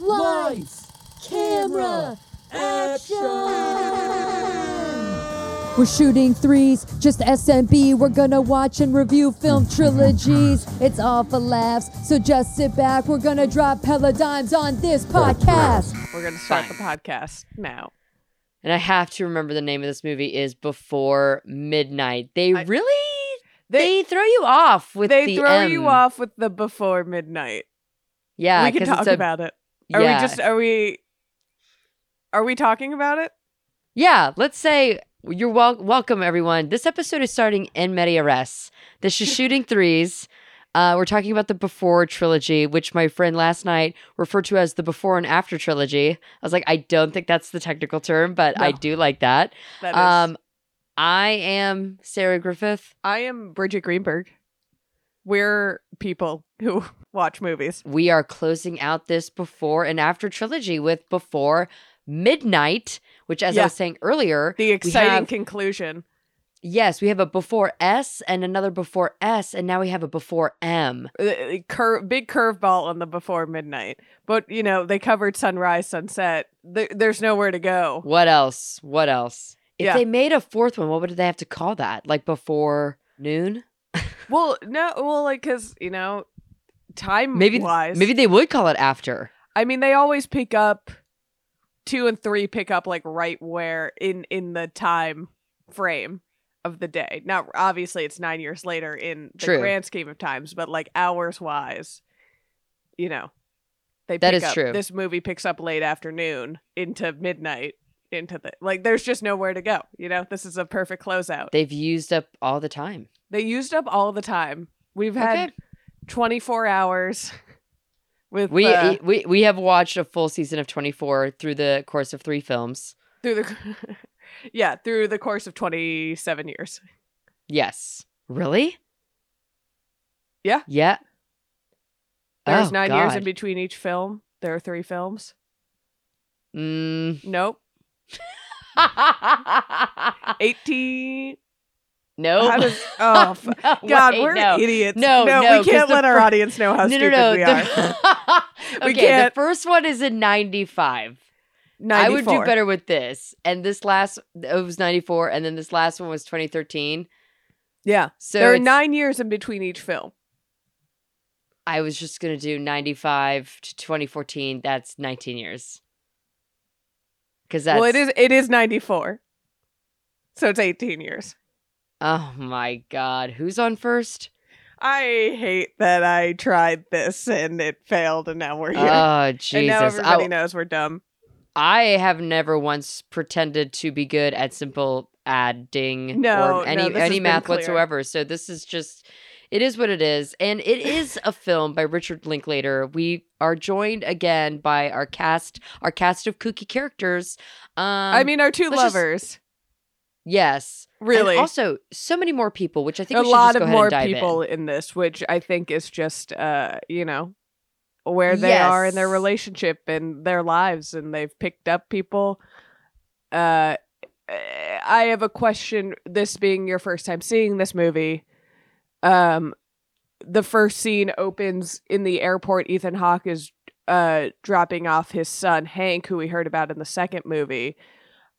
Lights, camera, action! We're shooting threes, just SMB. We're gonna watch and review film trilogies. It's all for laughs, so just sit back. We're gonna drop Pelodimes on this podcast. We're going to start the podcast now. And I have to remember the name of this movie is Before Midnight. They I- really They they throw you off with they the throw M. you off with the before midnight. Yeah, we can talk it's a- about it. Are yeah. we just are we are we talking about it? Yeah, let's say you're wel- welcome, everyone. This episode is starting in media res. This is shooting threes. Uh, we're talking about the Before trilogy, which my friend last night referred to as the Before and After trilogy. I was like, I don't think that's the technical term, but I do like that. That is Um, I am Sarah Griffith. I am Bridget Greenberg. We're people who watch movies. We are closing out this Before and After trilogy with Before Midnight, which, as I was saying earlier, The exciting have- conclusion. Yes, we have a before S and another before S, and now we have a before M. Uh, cur- big curveball on the before midnight. But you know, they covered sunrise, sunset. There- there's nowhere to go. What else? What else? If Yeah. they made a fourth one, what would they have to call that? Like before noon? Well, no, well, like because you know, time Maybe wise, maybe they would call it after. I mean, they always pick up two and three pick up like right where in in the time frame of the day. Now, obviously, it's nine years later in the True. grand scheme of times, but like hours wise, you know, they That pick is up, true. This movie picks up late afternoon into midnight into the like. There's just nowhere to go. You know, this is a perfect closeout. They've used up all the time. They used up all the time. We've had Okay. 24 hours with We uh, we we have watched a full season of 24 through the course of 3 films. through the yeah through the course of 27 years Yes. Really? Yeah. Yeah. there's Oh, nine years in between each film there are three films Mm. nope 18 no. How does- oh, No, god wait, we're no. idiots No, no, we can't let our fir- audience know how no, stupid no, no. we the- are okay, We the can't- first one is in 95. 94. I would do better with this. And this last, it was 94, and then this last one was 2013. yeah So there are nine years in between each film I was just going to do 95 to 2014. That's 19 years. Because that's. well it is it is 94 so it's 18 years Oh my God. Who's on first? I hate that I tried this and it failed, and now we're here. Oh, and Jesus. now everybody I, knows we're dumb. I have never once pretended to be good at simple adding No, or any no, any math whatsoever. So this is just it is what it is. And it is a film by Richard Linklater. We are joined again by our cast, our cast of kooky characters. Um I mean, our two let's just- lovers, yes. And really. also so many more people, which I think a we lot just go of more people in. in. this, which I think is just, uh, you know, where they are in their relationship and their lives, and they've picked up people. Uh, I have a question. This being your first time seeing this movie, um, the first scene opens in the airport. Ethan Hawke is uh dropping off his son Hank, who we heard about in the second movie.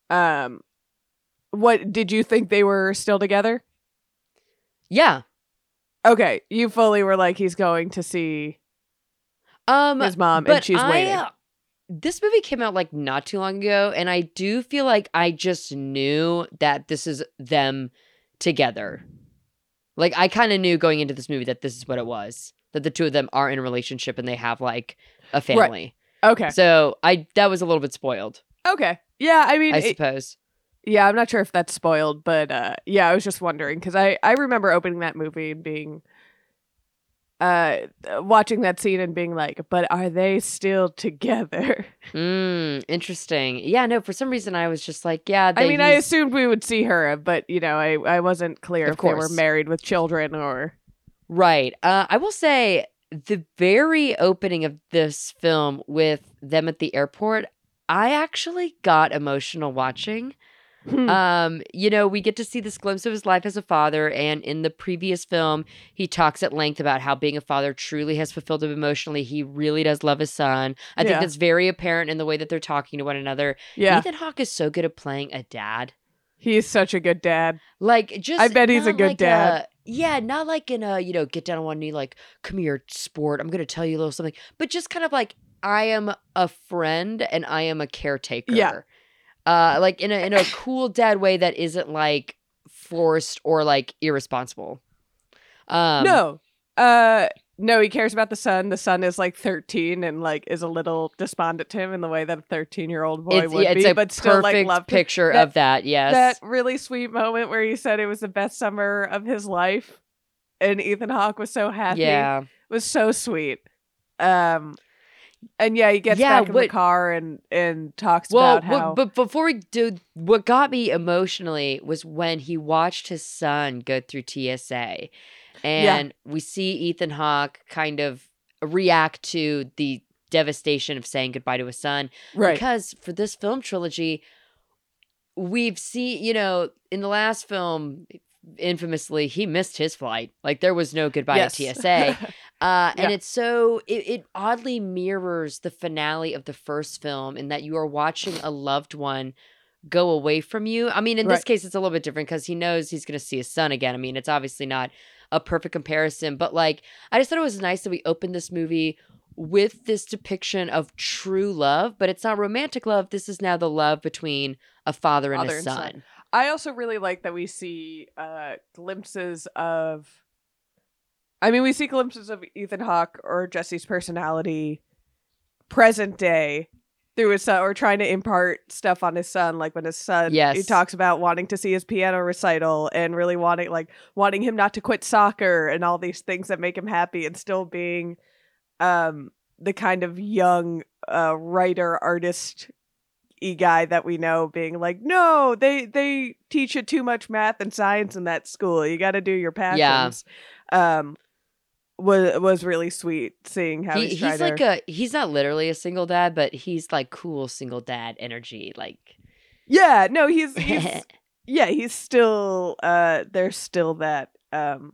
Um, what did you think they were still together? Yeah. Okay, you fully were like he's going to see Um his mom and she's I, waiting. uh, This movie came out like not too long ago, and I do feel like I just knew that this is them together. Like I kind of knew going into this movie that this is what it was. That the two of them are in a relationship and they have like a family. Okay, So I that was a little bit spoiled, okay, yeah. I mean, I it- suppose. yeah, I'm not sure if that's spoiled, but uh, yeah, I was just wondering because I I remember opening that movie and being uh watching that scene and being like, but are they still together? Mm, interesting. Yeah, no, for some reason I was just like, yeah, I mean, I assumed we would see her, but you know, I I wasn't clear Of if they were married with children or Right. Uh, I will say the very opening of this film with them at the airport, I actually got emotional watching. Hmm. Um, you know, we get to see this glimpse of his life as a father, and in the previous film, he talks at length about how being a father truly has fulfilled him emotionally. He really does love his son. I think Yeah. that's very apparent in the way that they're talking to one another. yeah, Ethan Hawke is so good at playing a dad. he's such a good dad. Like just I bet he's a good like dad. a- yeah, not like in a, you know, get down on one knee, like, come here, sport. I'm gonna tell you a little something. But just kind of like I am a friend and I am a caretaker. Yeah. Uh like in a in a cool dad way that isn't like forced or like irresponsible. Um no, uh, no, he cares about the son. The son is like thirteen and like is a little despondent to him in the way that a thirteen-year-old boy it's, would yeah, it's be, a but still like him. picture That- of that, yes. That really sweet moment where he said it was the best summer of his life, and Ethan Hawke was so happy. yeah. was so sweet. Um, and yeah, he gets Yeah, back in what- the car and and talks Well, about how but before we do, what got me emotionally was when he watched his son go through TSA, and we see Ethan Hawke kind of react to the devastation of saying goodbye to his son. right, Because for this film trilogy, we've seen, you know, in the last film, infamously, he missed his flight. Like there was no goodbye yes. at TSA. Uh, and Yeah. it's so it, it oddly mirrors the finale of the first film in that you are watching a loved one go away from you. I mean, in this case, it's a little bit different because he knows he's going to see his son again. I mean, it's obviously not a perfect comparison, but like, I just thought it was nice that we opened this movie with this depiction of true love, but it's not romantic love. This is now the love between a father and Father a and son. son. I also really like that we see uh glimpses of I mean we see glimpses of Ethan Hawke or Jesse's personality present day through his son or trying to impart stuff on his son like when his son he talks about wanting to see his piano recital and really wanting like wanting him not to quit soccer and all these things that make him happy and still being um the kind of young uh writer artist e guy that we know being like no they they teach you too much math and science in that school. You got to do your passions. Um was was really sweet seeing how He, he's, he's like to a he's not literally a single dad, but he's like cool single dad energy. Like yeah no he's he's yeah he's still uh there's still that um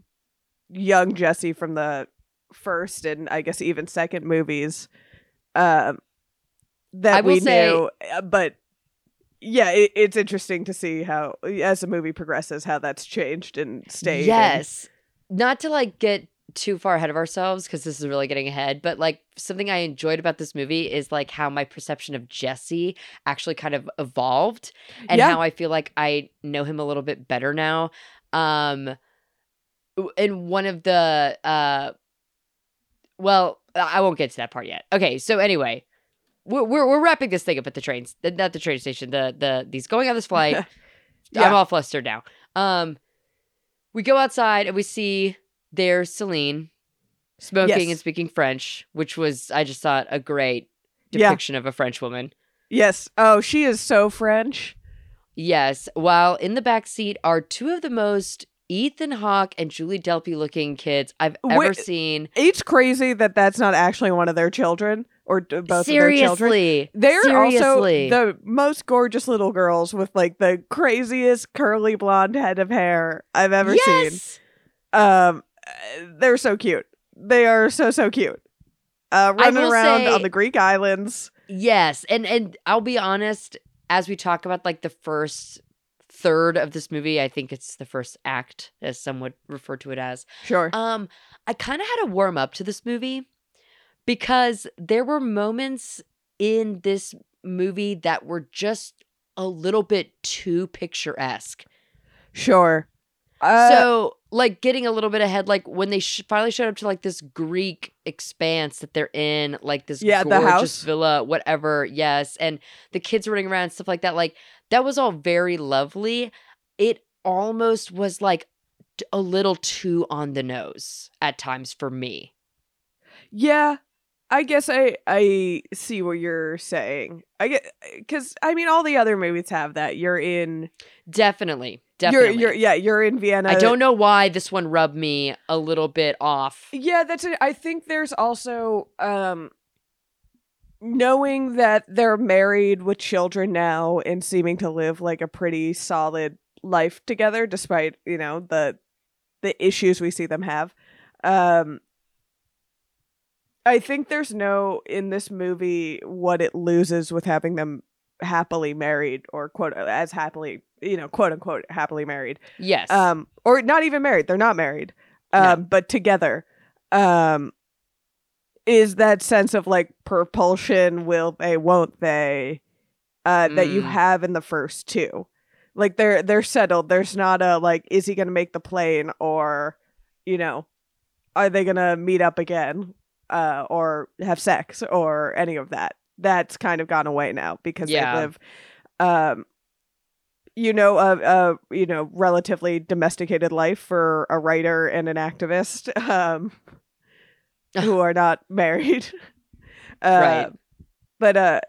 young jesse from the first and i guess even second movies um that we say- knew uh, but yeah it, it's interesting to see how as the movie progresses how that's changed and stayed and- Yes. Not to like get too far ahead of ourselves because this is really getting ahead, but like something I enjoyed about this movie is like how my perception of Jesse actually kind of evolved and Yeah. how I feel like I know him a little bit better now. Um and one of the uh well, I won't get to that part yet. Okay, so anyway, we're we're, we're wrapping this thing up at the trains, not the train station. The the these going on this flight. I'm all flustered now. Um, we go outside and we see there's Celine smoking Yes. and speaking French, which was I just thought a great Yeah. depiction of a French woman. yes oh she is so french Yes, while in the back seat are two of the most Ethan Hawke and Julie Delpy looking kids I've ever Wait, seen. it's crazy that that's not actually one of their children or both of their children Seriously, They're seriously. also the most gorgeous little girls with like the craziest curly blonde head of hair I've ever seen. Um, they're so cute. They are so so cute. Uh, running around say- on the Greek islands. Yes, and and I'll be honest, as we talk about like the first third of this movie, I think it's the first act, as some would refer to it as. Sure. Um, I kind of had to warm up to this movie because there were moments in this movie that were just a little bit too picturesque. sure. Uh, so, like getting a little bit ahead, like when they sh- finally showed up to like this Greek expanse that they're in, like this Yeah, the house. villa, whatever. Yes, and the kids running around and stuff like that. Like that was all very lovely. It almost was like a little too on the nose at times for me. yeah, I guess I I see what you're saying. I get because I mean all the other movies have that. You're in. Definitely, definitely. You're you're yeah. You're in Vienna. I don't know why this one rubbed me a little bit off. Yeah, that's it. I think there's also um knowing that they're married with children now and seeming to live like a pretty solid life together despite you know the the issues we see them have um i think there's no in this movie what it loses with having them happily married or quote as happily you know quote unquote happily married Yes. um or not even married they're not married um No. but together um is that sense of like propulsion will they won't they uh that you Mm. have in the first two like they're they're settled there's not a like is he gonna make the plane or you know are they gonna meet up again uh or have sex or any of that that's kind of gone away now because Yeah. they live um you know a, a you know relatively domesticated life for a writer and an activist um who are not married uh, Right. but uh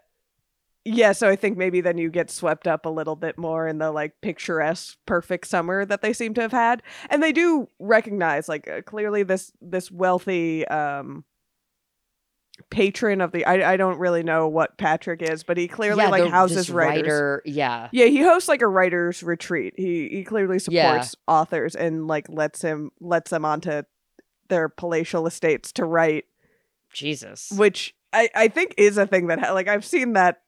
yeah so i think maybe then you get swept up a little bit more in the like picturesque perfect summer that they seem to have had and they do recognize like uh, clearly this this wealthy um patron of the I, I don't really know what patrick is but he clearly yeah, like the- houses writers writer. Yeah. yeah, he hosts like a writers retreat. He he clearly Yeah. supports authors and like lets him lets them onto their palatial estates to write, Jesus. which I I think is a thing that ha- like I've seen that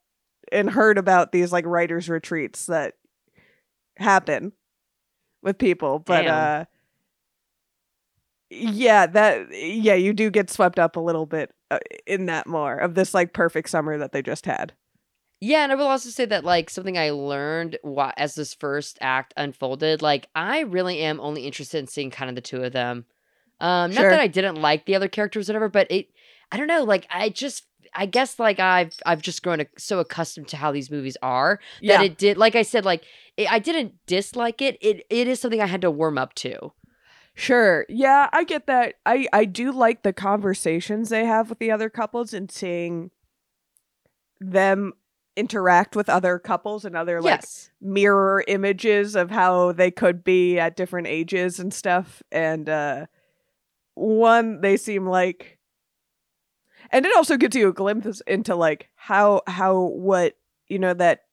and heard about these like writers retreats that happen with people, but Damn. uh yeah, that yeah, you do get swept up a little bit in that more of this like perfect summer that they just had. Yeah, and I will also say that like something I learned wa- as this first act unfolded, like I really am only interested in seeing kind of the two of them. Um, not Sure. that I didn't like the other characters, or whatever, but it, I don't know, like I just, I guess, like I've, I've just grown ac- so accustomed to how these movies are Yeah. that it did, like I said, like it, I didn't dislike it. It, it is something I had to warm up to. Sure. Yeah, I get that. I I do like the conversations they have with the other couples and seeing them interact with other couples and other like yes. mirror images of how they could be at different ages and stuff and uh one they seem like and it also gives you a glimpse into like how how what you know that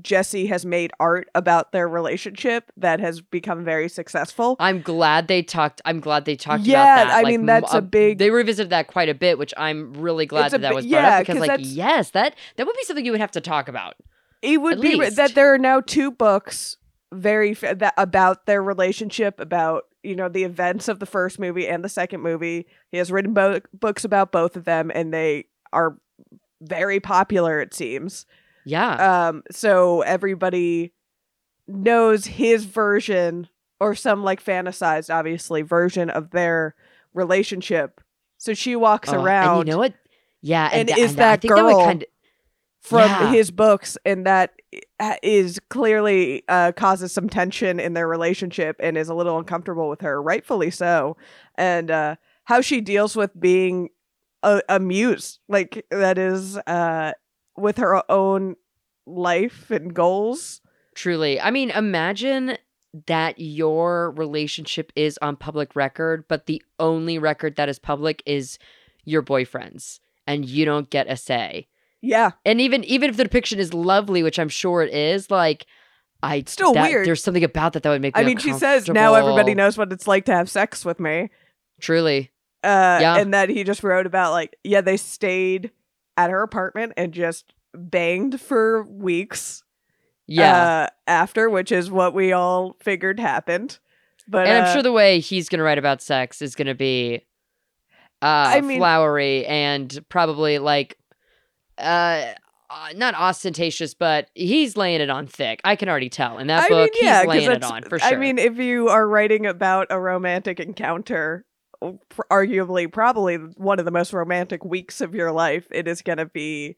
Jesse has made art about their relationship that has become very successful. I'm glad they talked. I'm glad they talked Yeah, about that. I like, mean, that's a uh, big- They revisited that quite a bit, which I'm really glad that that was brought yeah, up because, 'cause like, yes, that that would be something you would have to talk about. it would be least. that there are now two books very that about their relationship about you know the events of the first movie and the second movie he has written bo- books about both of them and they are very popular it seems Yeah, um so everybody knows his version or some like fantasized obviously version of their relationship so she walks Oh, around And you know what? Yeah, And tha- is that think that girl- kind of from Yeah. his books and that is clearly uh, causes some tension in their relationship and is a little uncomfortable with her rightfully so and uh, how she deals with being a, a muse like that is uh, with her own life and goals truly. I mean, imagine that your relationship is on public record, but the only record that is public is your boyfriend's, and you don't get a say. yeah And even even if the depiction is lovely, which I'm sure it is, like I Still that- weird. There's something about that that would make me. i mean she says now everybody knows what it's like to have sex with me Truly, uh, Yeah. and that he just wrote about like yeah they stayed at her apartment and just banged for weeks yeah. uh, after, which is what we all figured happened. But and uh, I'm sure the way he's gonna write about sex is gonna be, uh, I mean- flowery and probably like, uh. uh, Not ostentatious, but he's laying it on thick. I can already tell in that I book. mean, yeah, he's laying it on for sure. I mean, if you are writing about a romantic encounter, arguably probably one of the most romantic weeks of your life, it is going to be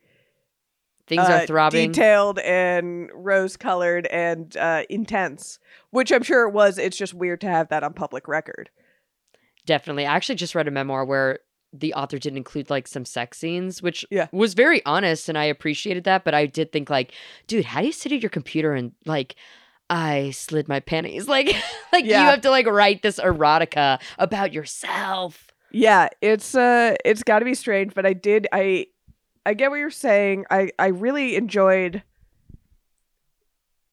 things uh, are throbbing. detailed and rose-colored and uh, intense. Which I'm sure it was. It's just weird to have that on public record. Definitely. I actually just read a memoir where the author did include like some sex scenes, which Yeah. was very honest and I appreciated that. But I did think like, dude, how do you sit at your computer and like I slid my panties? Like like you have to like write this erotica about yourself. Yeah, it's uh it's got to be strange, but I did I I get what you're saying. I I really enjoyed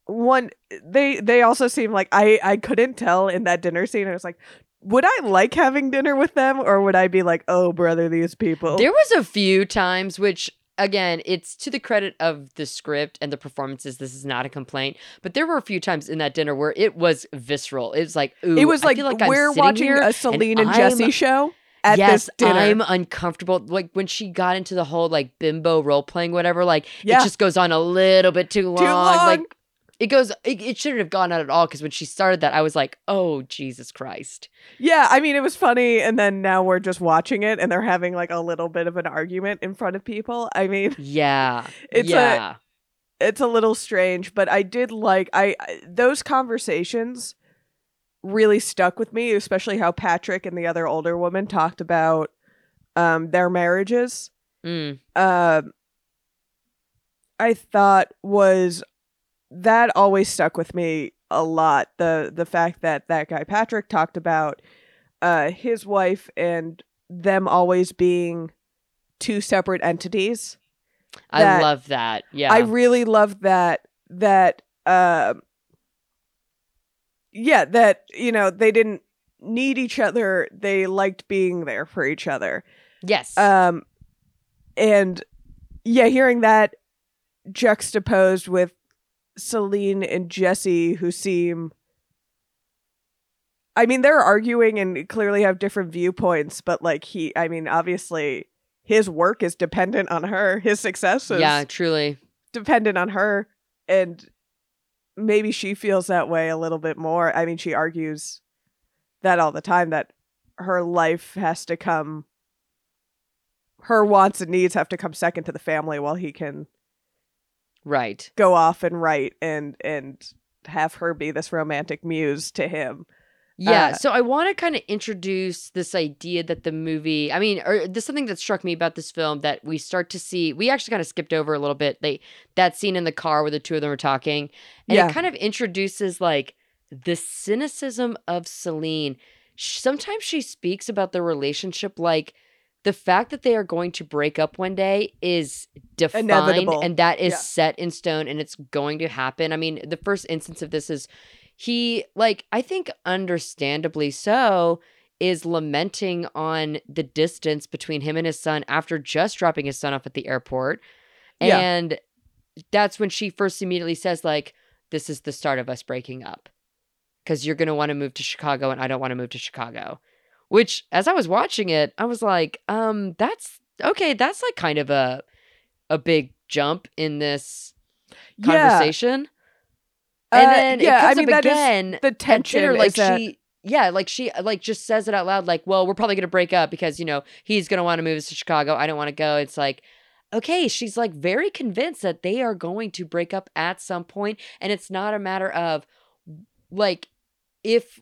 one they they also seem like I I couldn't tell in that dinner scene. I was like, would I like having dinner with them or would I be like, "Oh, brother, these people." There was a few times which again, it's to the credit of the script and the performances. This is not a complaint, but there were a few times in that dinner where it was visceral. It was like, ooh, it was I like, feel like we're watching here a Celine and, I'm- Jesse show at yes, this dinner. I'm uncomfortable. Like when she got into the whole like bimbo role playing, whatever. Like Yeah. it just goes on a little bit too long. long. Like it goes. It, it shouldn't have gone out at all. Because when she started that, I was like, oh Jesus Christ. Yeah, I mean, it was funny, and then now we're just watching it, and they're having like a little bit of an argument in front of people. I mean, Yeah, It's a- yeah. it's a little strange, but I did like I I- those conversations really stuck with me, especially how Patrick and the other older woman talked about um their marriages. Mm. Um I thought was that always stuck with me a lot. The the fact that that guy Patrick talked about uh his wife and them always being two separate entities. I love that. Yeah, I really love that that um yeah, that you know, they didn't need each other. They liked being there for each other. yes. Um and yeah, hearing that juxtaposed with Celine and Jesse who seem I mean, they're arguing and clearly have different viewpoints, but like he I mean, obviously his work is dependent on her. His success is yeah, truly. dependent on her and maybe she feels that way a little bit more i mean she argues that all the time that her life has to come her wants and needs have to come second to the family while he can Right. go off and write and and have her be this romantic muse to him Yeah, Uh, so I want to kind of introduce this idea that the movie, I mean, or there's something that struck me about this film that we start to see. We actually kind of skipped over a little bit. They that scene in the car where the two of them are talking, and Yeah. it kind of introduces like the cynicism of Celine. Sometimes she speaks about the relationship like the fact that they are going to break up one day is defined Inevitable. and that is Yeah. set in stone and it's going to happen. I mean, the first instance of this is he like I think understandably so is lamenting on the distance between him and his son after just dropping his son off at the airport. Yeah. And that's when she first immediately says like this is the start of us breaking up cuz you're going to want to move to Chicago and I don't want to move to Chicago. Which as I was watching it, I was like, um that's okay, that's like kind of a a big jump in this conversation. Uh, And then yeah, it I mean, up again the tension dinner, like that- she yeah like she like just says it out loud like well we're probably gonna break up because you know he's gonna want to move us to chicago. I don't want to go. It's like okay she's like very convinced that they are going to break up at some point and it's not a matter of like if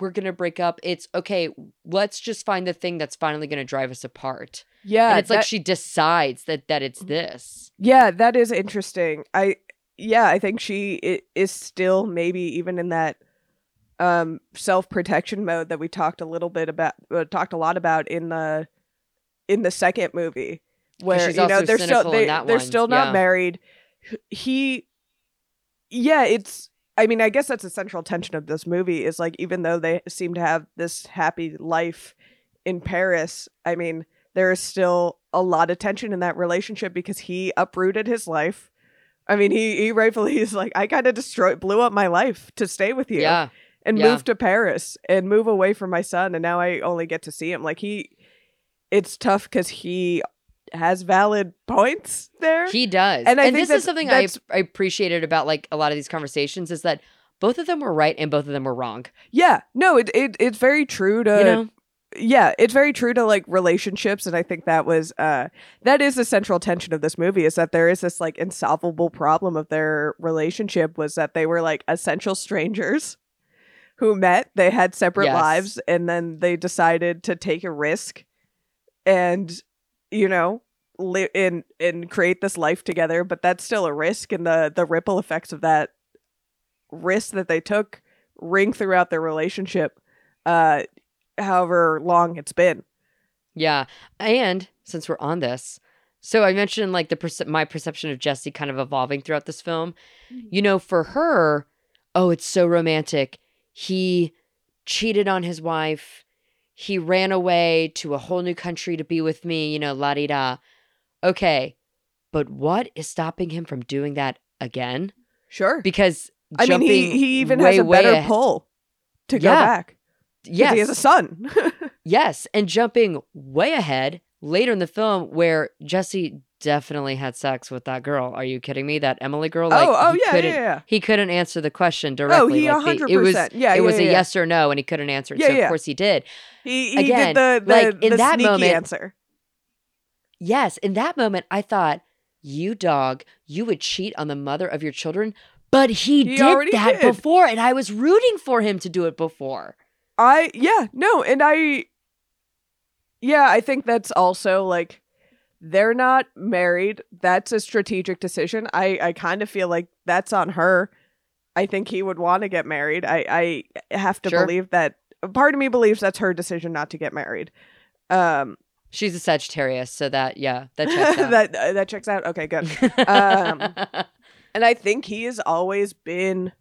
we're gonna break up it's okay let's just find the thing that's finally gonna drive us apart yeah and it's like she decides that that it's this Yeah, that is interesting. I yeah, I think she is still maybe even in that um self-protection mode that we talked a little bit about uh, talked a lot about in the in the second movie where you know they're still they, they're one, still not yeah. married. He yeah, it's I mean, I guess that's a central tension of this movie is like even though they seem to have this happy life in Paris, I mean, there is still a lot of tension in that relationship because he uprooted his life. I mean, he he rightfully is like, I kind of destroyed, blew up my life to stay with you, yeah and yeah. move to Paris and move away from my son, and now I only get to see him. Like he, it's tough because he has valid points there. He does. And And, I think this is something I, I appreciated about like a lot of these conversations is that both of them were right and both of them were wrong. yeah, no, it, it it's very true to you know? yeah, it's very true to like relationships, and I think that was uh that is the central tension of this movie is that there is this like insolvable problem of their relationship was that they were like essential strangers who met, they had separate Yes. lives, and then they decided to take a risk and you know live and and create this life together, but that's still a risk, and the the ripple effects of that risk that they took ring throughout their relationship. Uh however long it's been. Yeah. And since we're on this, So I mentioned like the perce- my perception of Jesse kind of evolving throughout this film. Mm-hmm. You know, for her, oh, it's so romantic. He cheated on his wife. He ran away to a whole new country to be with me, you know, la di da. Okay. But what is stopping him from doing that again? Sure. Because I mean, he he even way, has a better ahe- pull to go back. Yeah. back. 'Cause Yes. he has a son. Yes, and jumping way ahead later in the film where Jesse definitely had sex with that girl. Are you kidding me? That Emily girl? Oh, like, oh, oh yeah, yeah, yeah. He couldn't answer the question oh, directly. Oh, he like, they- It was, 100%. Yeah, it yeah, was a yes or no, and he couldn't answer it. Yeah, so yeah. of course he did. He he Again, did the the, like, in the that sneaky moment- answer. Yes, in that moment, I thought, you dog, you would cheat on the mother of your children. But he, He did that did. before, and I was rooting for him to do it before. I yeah no, and I yeah I think that's also like they're not married. That's a strategic decision. I I kind of feel like that's on her. I think he would want to get married. I I have to Sure. believe that. Part of me believes that's her decision not to get married. Um, She's a Sagittarius, so that, yeah, that checks out. that uh, that checks out. Okay, good. um, And I think he has always been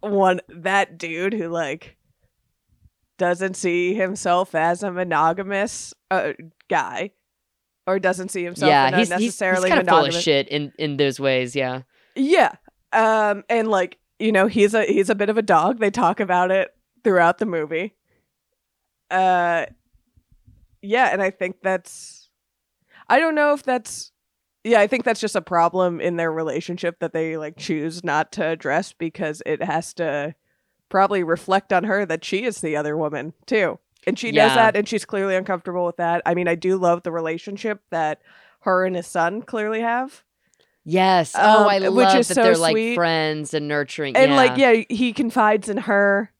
one that dude who like doesn't see himself as a monogamous uh, guy or doesn't see himself yeah, he's, he's, he's necessarily kind of full of shit in, in those ways, yeah. Yeah. Um and like, you know, he's a he's a bit of a dog. They talk about it throughout the movie. Uh yeah, and I think that's I don't know if that's yeah, I think that's just a problem in their relationship that they like choose not to address because it has to probably reflect on her that she is the other woman too. And she knows Yeah. that and she's clearly uncomfortable with that. I mean, I do love the relationship that her and his son clearly have. Yes. Oh, Um, I which love is that so they're like friends and nurturing. and yeah. like yeah he confides in her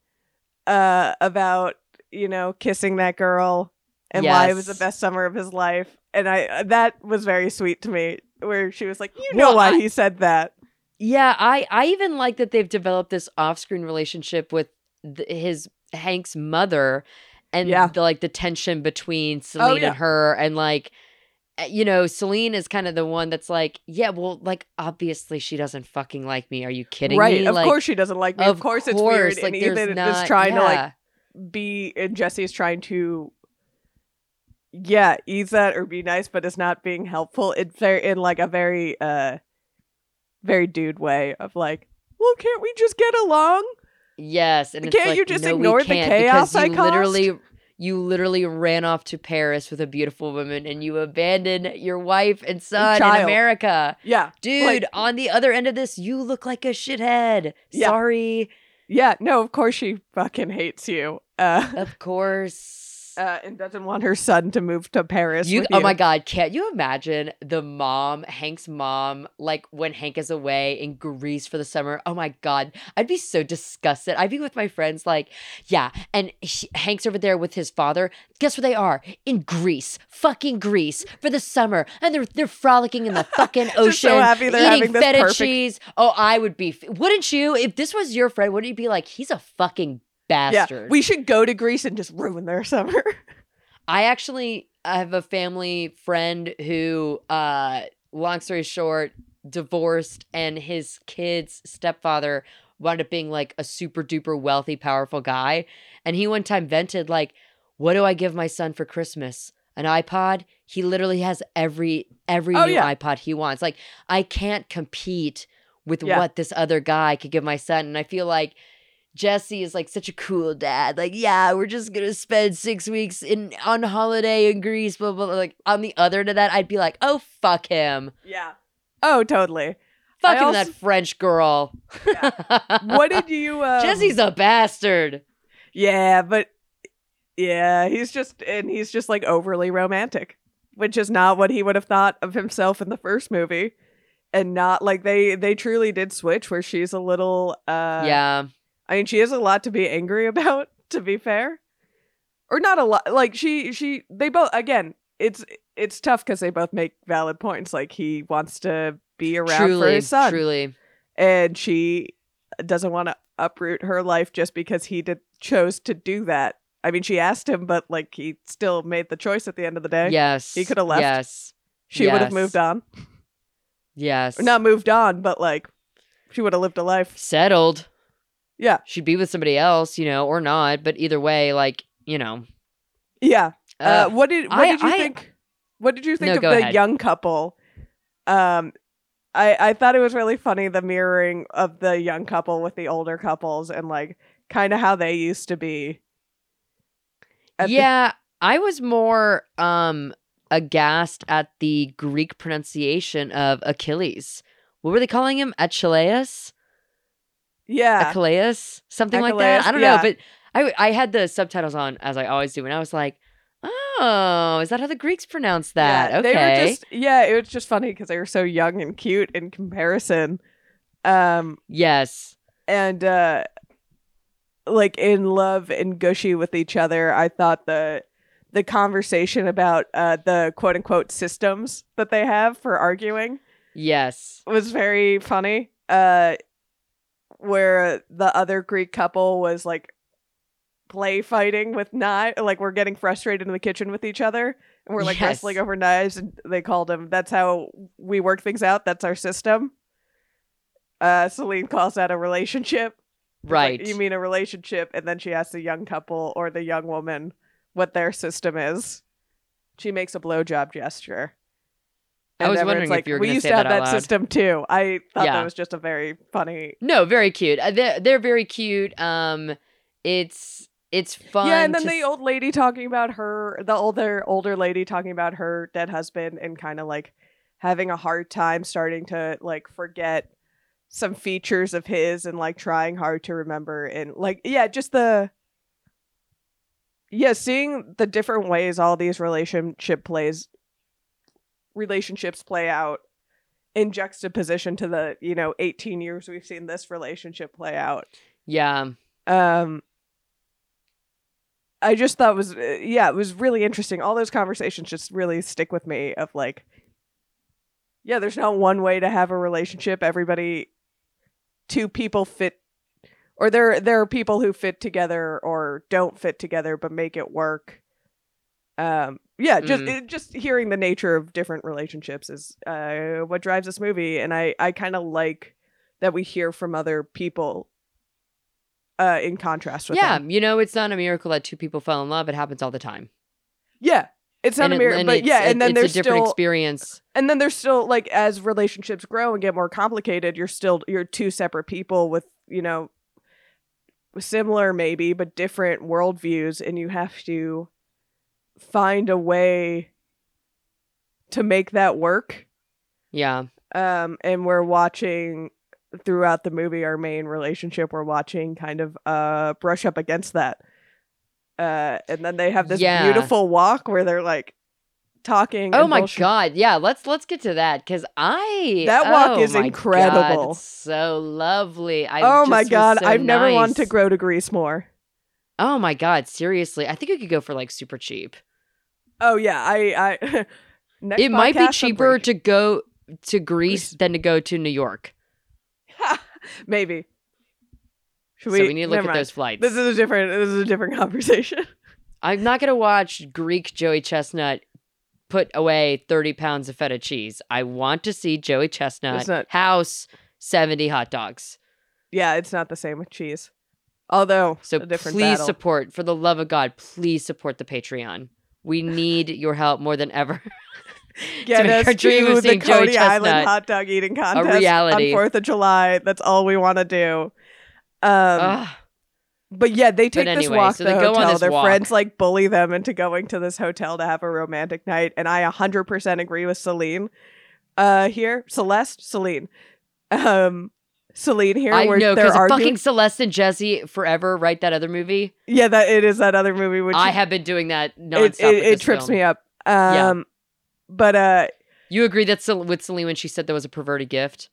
uh about you know kissing that girl and why it was the Yes. best summer of his life and i uh, that was very sweet to me where she was like you know Well, why I- he said that Yeah, I I even like that they've developed this off-screen relationship with th- his Hank's mother and Yeah. the like the tension between Celine yeah. and her and like uh, you know, Celine is kind of the one that's like, yeah, well, like obviously she doesn't fucking like me. Are you kidding right me? Right. Of like, course she doesn't like me of, course it's weird like and ethan not, is trying to like be and Jesse is trying to yeah ease that or be nice but it's not being helpful it's very in like a very uh very dude way of like well can't we just get along Yes, and Can't like, you just no, ignore the can't chaos because I you literally you literally ran off to Paris with a beautiful woman and you abandoned your wife and son in. America. yeah Dude, Like- on the other end of this, you look like a shithead. Yeah. Sorry. Yeah, no, of course she fucking hates you. Uh, Of course. Uh and doesn't want her son to move to Paris. You, oh you. my god, can't you imagine the mom, Hank's mom, like when Hank is away in Greece for the summer? Oh my god, I'd be so disgusted. I'd be with my friends, like, yeah, and he, Hank's over there with his father. Guess where they are? In Greece, fucking Greece for the summer, and they're they're frolicking in the fucking ocean, so happy they're eating feta perfect- cheese. Oh, I would be. Wouldn't you? If this was your friend, wouldn't you be like, he's a fucking Yeah, bastard? we should go to Greece and just ruin their summer. I actually have a family friend who, uh, long story short, divorced, and his kid's stepfather wound up being like a super duper wealthy, powerful guy. And he one time vented, like, what do I give my son for Christmas? An iPod? He literally has every every Oh, new yeah. iPod he wants. Like, I can't compete with Yeah. what this other guy could give my son. And I feel like Jesse is like such a cool dad. Like, yeah, we're just gonna spend six weeks in on holiday in Greece. Blah blah. blah. Like on the other end of that, I'd be like, oh fuck him, yeah. Oh, totally. fuck I him, also- that French girl. What did you? Um, Jesse's a bastard. Yeah, but yeah, he's just and he's just like overly romantic, which is not what he would have thought of himself in the first movie, and not like they they truly did switch where she's a little. uh yeah, I mean, she has a lot to be angry about, to be fair. Or not a lot. Like she she they both again, it's it's tough cuz they both make valid points. Like he wants to be around for his son truly. and she doesn't want to uproot her life just because he did chose to do that. I mean, she asked him, but like he still made the choice at the end of the day. Yes, He coulda left. Yes, she would have moved on. Yes. Or not moved on, but like she would have lived a life. Settled. Yeah. She'd be with somebody else, you know, or not. But either way, like, you know. Yeah. Uh, Uh, what did what I- did you I- think? What did you think No, of the ahead. young couple? Um, I I thought it was really funny the mirroring of the young couple with the older couples and like kind of how they used to be. at the- yeah, I was more um aghast at the Greek pronunciation of Achilles. What were they calling him? Achilles? Yeah, Achilles? Something like that. I don't yeah. know, but I I had the subtitles on as I always do, and I was like, "Oh, is that how the Greeks pronounce that?" Yeah, okay. They were just yeah, it was just funny because they were so young and cute in comparison. Um, yes. and uh like in love and gushy with each other i thought the the conversation about uh the quote unquote systems that they have for arguing Yes. was very funny uh where the other greek couple was like play fighting with knives like we're getting frustrated in the kitchen with each other and we're like Yes. wrestling over knives and they called them that's how we work things out. That's our system. Uh celine calls that a relationship. It's like, Right. you mean a relationship? And then she asks the young couple or the young woman what their system is. She makes a blowjob gesture I was wondering if like, you were we used to have that that system too i thought Yeah. that was just a very funny No, very cute. Uh, they're, they're very cute. Um, it's it's fun. yeah and then the s- old lady talking about her the older older lady talking about her dead husband and kind of like having a hard time starting to like forget some features of his and like trying hard to remember and like yeah just the yeah seeing the different ways all these relationship plays relationships play out in juxtaposition to the you know 18 years we've seen this relationship play out. Yeah. um i just thought was yeah it was really interesting. All those conversations just really stick with me of like yeah there's not one way to have a relationship. Everybody two people fit or there there are people who fit together or don't fit together but make it work. Um yeah just Mm. it, just hearing the nature of different relationships is uh what drives this movie and i i kind of like that we hear from other people uh in contrast with Yeah, them. you know, it's not a miracle that two people fell in love. It happens all the time. yeah it's not and a it- and but yeah and then it's there's a different still experience. and then there's still like as relationships grow and get more complicated you're still you're two separate people with you know similar maybe but different worldviews and you have to find a way to make that work Yeah. um and we're watching throughout the movie our main relationship we're watching kind of uh brush up against that uh and then they have this Yeah. beautiful walk where they're like talking Oh my bullshit- god. Yeah, let's let's get to that cuz I That walk oh is God, incredible. it's so lovely. I oh my god so i've never wanted to nice. grow to Greece more Oh my god, seriously. I think we could go for like super cheap. oh yeah i i next it might be cheaper to go to Greece than to go to New York. maybe should so we need to look at mind. those flights. this is a different this is a different conversation I'm not going to watch Greek Joey Chestnut put away 30 pounds of feta cheese. I want to see Joey Chestnut not- house 70 hot dogs. yeah it's not the same with cheese although So please battle. support, for the love of God, please support the Patreon. We need your help more than ever. Get us our dream to of the Coney Joey Island Chestnut hot dog eating contest reality. on Fourth of July. That's all we want to do. Um, but yeah, they take this walk so to the go hotel. this Their walk. friends like bully them into going to this hotel to have a romantic night, and I 100% agree with Celine. Uh, here, Celeste, Celine, um, Celine here. I where know because fucking Celeste and Jesse forever, right? That other movie. yeah, that it is that other movie which I have been doing that nonstop. it, it, it trips film. me up. Um, Yeah. but uh, You agree that Cel- with Celine when she said there was a perverted gift?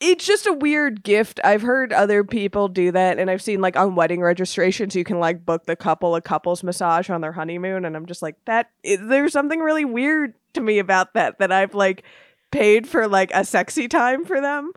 it's just a weird gift. I've heard other people do that, and I've seen like on wedding registrations, you can like book the couple a couples massage on their honeymoon, and I'm just like that. i there's something really weird to me about that. That I've like paid for like a sexy time for them.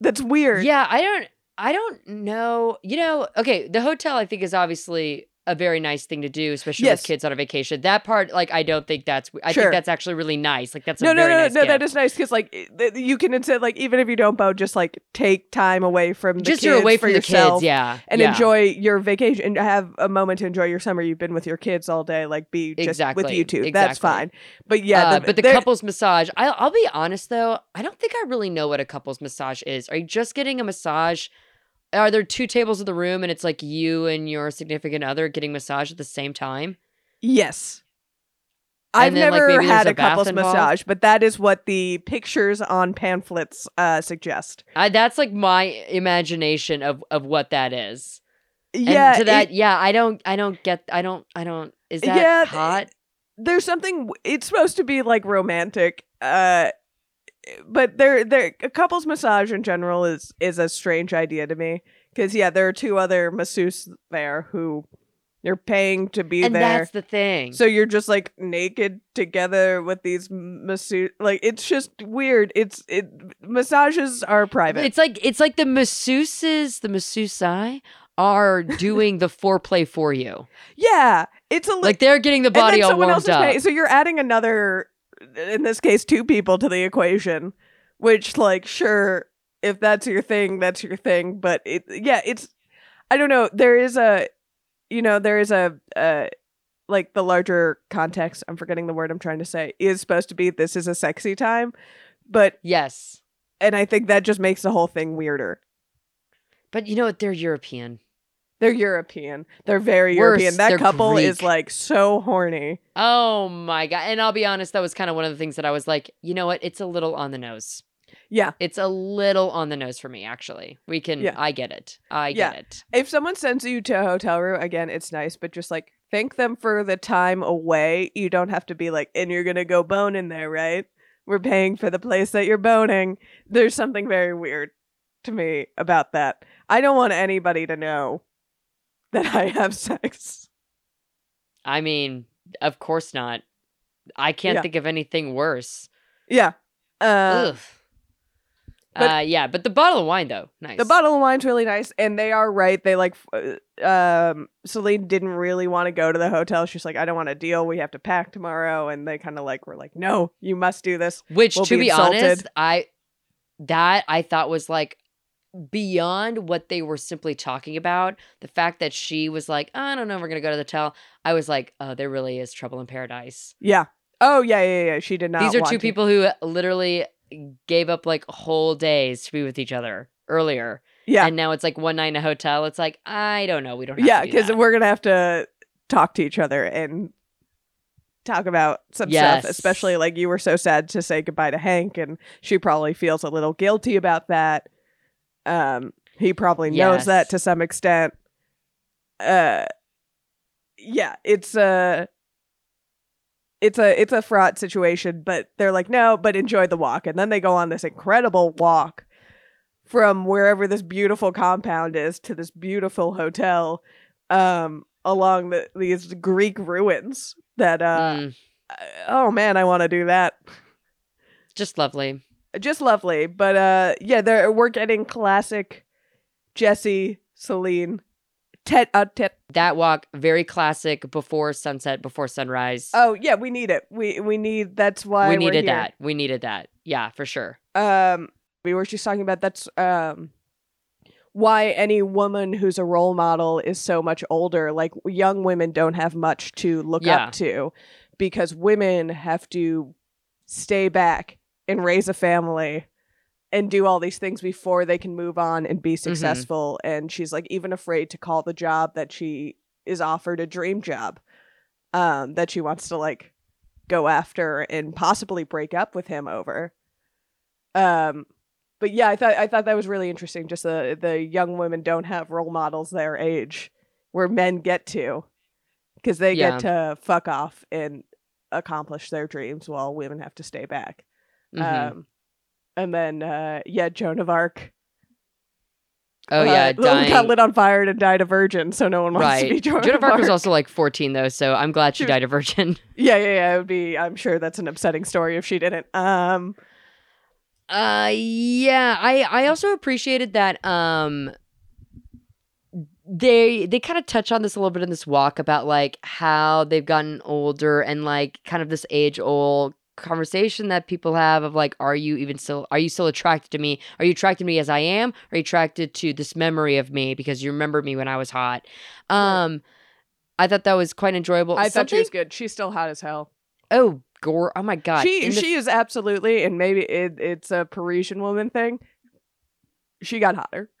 That's weird. Yeah, I don't I don't know. You know, okay, the hotel I think is obviously a very nice thing to do, especially Yes. with kids on a vacation. That part, like, I don't think that's. I Sure. think that's actually really nice. Like, that's a no, no, no, nice no. That gift. is nice because like th- you can instead like even if you don't boat, just like take time away from the just kids you're away for from the yourself kids, yeah, and yeah. enjoy your vacation and have a moment to enjoy your summer. You've been with your kids all day, like be just with Exactly, you two. That's fine. But yeah, Uh, but the couples massage, I, I'll be honest though, I don't think I really know what a couples massage is. Are you just getting a massage? Are there two tables in the room and it's like you and your significant other getting massage at the same time? Yes. And I've then, never there's had a a couples involved? massage, but that is what the pictures on pamphlets uh, suggest. I, that's like my imagination of of what that is. Yeah, and to that, it- yeah, I don't, I don't get, I don't, I don't. Is that Yeah, hot? there's something. It's supposed to be like romantic, uh, but there, there, a couples massage in general is is a strange idea to me because yeah, there are two other masseuses there who you're paying to be And there. that's the thing. So you're just like naked together with these masseuse like it's just weird. It's it massages are private. It's like it's like the masseuses, the masseusi are doing the foreplay for you. yeah, it's a li- Like they're getting the body all warmed up. paying- so you're adding another in this case two people to the equation, which like sure if that's your thing, that's your thing, but it yeah, it's I don't know, there is a you know, there is a uh like the larger context, I'm forgetting the word I'm trying to say, is supposed to be this is a sexy time, but Yes. and I think that just makes the whole thing weirder. But you know what? They're European. They're European. They're very Worse, European. That they're couple is like so horny. Oh my god. And I'll be honest, that was kind of one of the things that I was like, you know what? It's a little on the nose. Yeah. It's a little on the nose for me, actually. We can Yeah. I get it. I Yeah. get it. If someone sends you to a hotel room, again, it's nice, but just like thank them for the time away. You don't have to be like, and you're gonna go bone in there, right? We're paying for the place that you're boning. There's something very weird to me about that. I don't want anybody to know that I have sex. I mean, of course not. I can't Yeah. think of anything worse. Yeah. Uh, but- uh, yeah, but the bottle of wine though, nice. The bottle of wine's really nice, and they are right. They like, uh, um, Celine didn't really want to go to the hotel. She's like, I don't want to deal. We have to pack tomorrow, and they kind of like were like, No, you must do this. Which, will to be be honest. I that I thought was like beyond what they were simply talking about. The fact that she was like, I don't know, we're gonna go to the hotel. I was like, oh, there really is trouble in paradise. Yeah. Oh yeah, yeah, yeah. She did not. These are two to. people who literally gave up like whole days to be with each other earlier, Yeah, and now it's like one night in a hotel. It's like I don't know, we don't. Have yeah, to do because we're gonna have to talk to each other and talk about some Yes. stuff. Especially like you were so sad to say goodbye to Hank, and she probably feels a little guilty about that. Um, he probably knows Yes. that to some extent. Uh, yeah, it's a. It's a it's a fraught situation, but they're like, no, but enjoy the walk. And then they go on this incredible walk from wherever this beautiful compound is to this beautiful hotel um along the, these Greek ruins that uh Mm, oh man, I want to do that. just lovely. Just lovely, but uh yeah, they're we're getting classic Jesse, Celine, Tet uh, Tet. That walk, very classic. Before sunset, before sunrise. Oh yeah, we need it. We we need that's why we needed that. We needed that. Yeah, for sure. um we were just talking about that's um why any woman who's a role model is so much older like young women don't have much to look Yeah. up to because women have to stay back and raise a family and do all these things before they can move on and be successful. And she's like even afraid to call the job that she is offered a dream job um that she wants to like go after and possibly break up with him over. Um but yeah i thought i thought that was really interesting just the the young women don't have role models their age where men get to because they Yeah. get to fuck off and accomplish their dreams while women have to stay back Mhm. um and then uh yeah joan of arc oh uh, yeah, dying. got lit on fire and died a virgin so no one wants to be joan, Joan of Arc was also like 14 though, so I'm glad she She died a virgin. yeah yeah yeah it would be i'm sure that's an upsetting story if she didn't um Uh yeah, I I also appreciated that um they they kind of touch on this a little bit in this walk about like how they've gotten older and like kind of this age old conversation that people have of like are you even still are you still attracted to me are you attracted to me as i am are you attracted to this memory of me because you remember me when i was hot um i thought that was quite enjoyable I thought she was good. She's still hot as hell. oh gore oh my god she the- she is absolutely, and maybe it, it's a Parisian woman thing. She got hotter.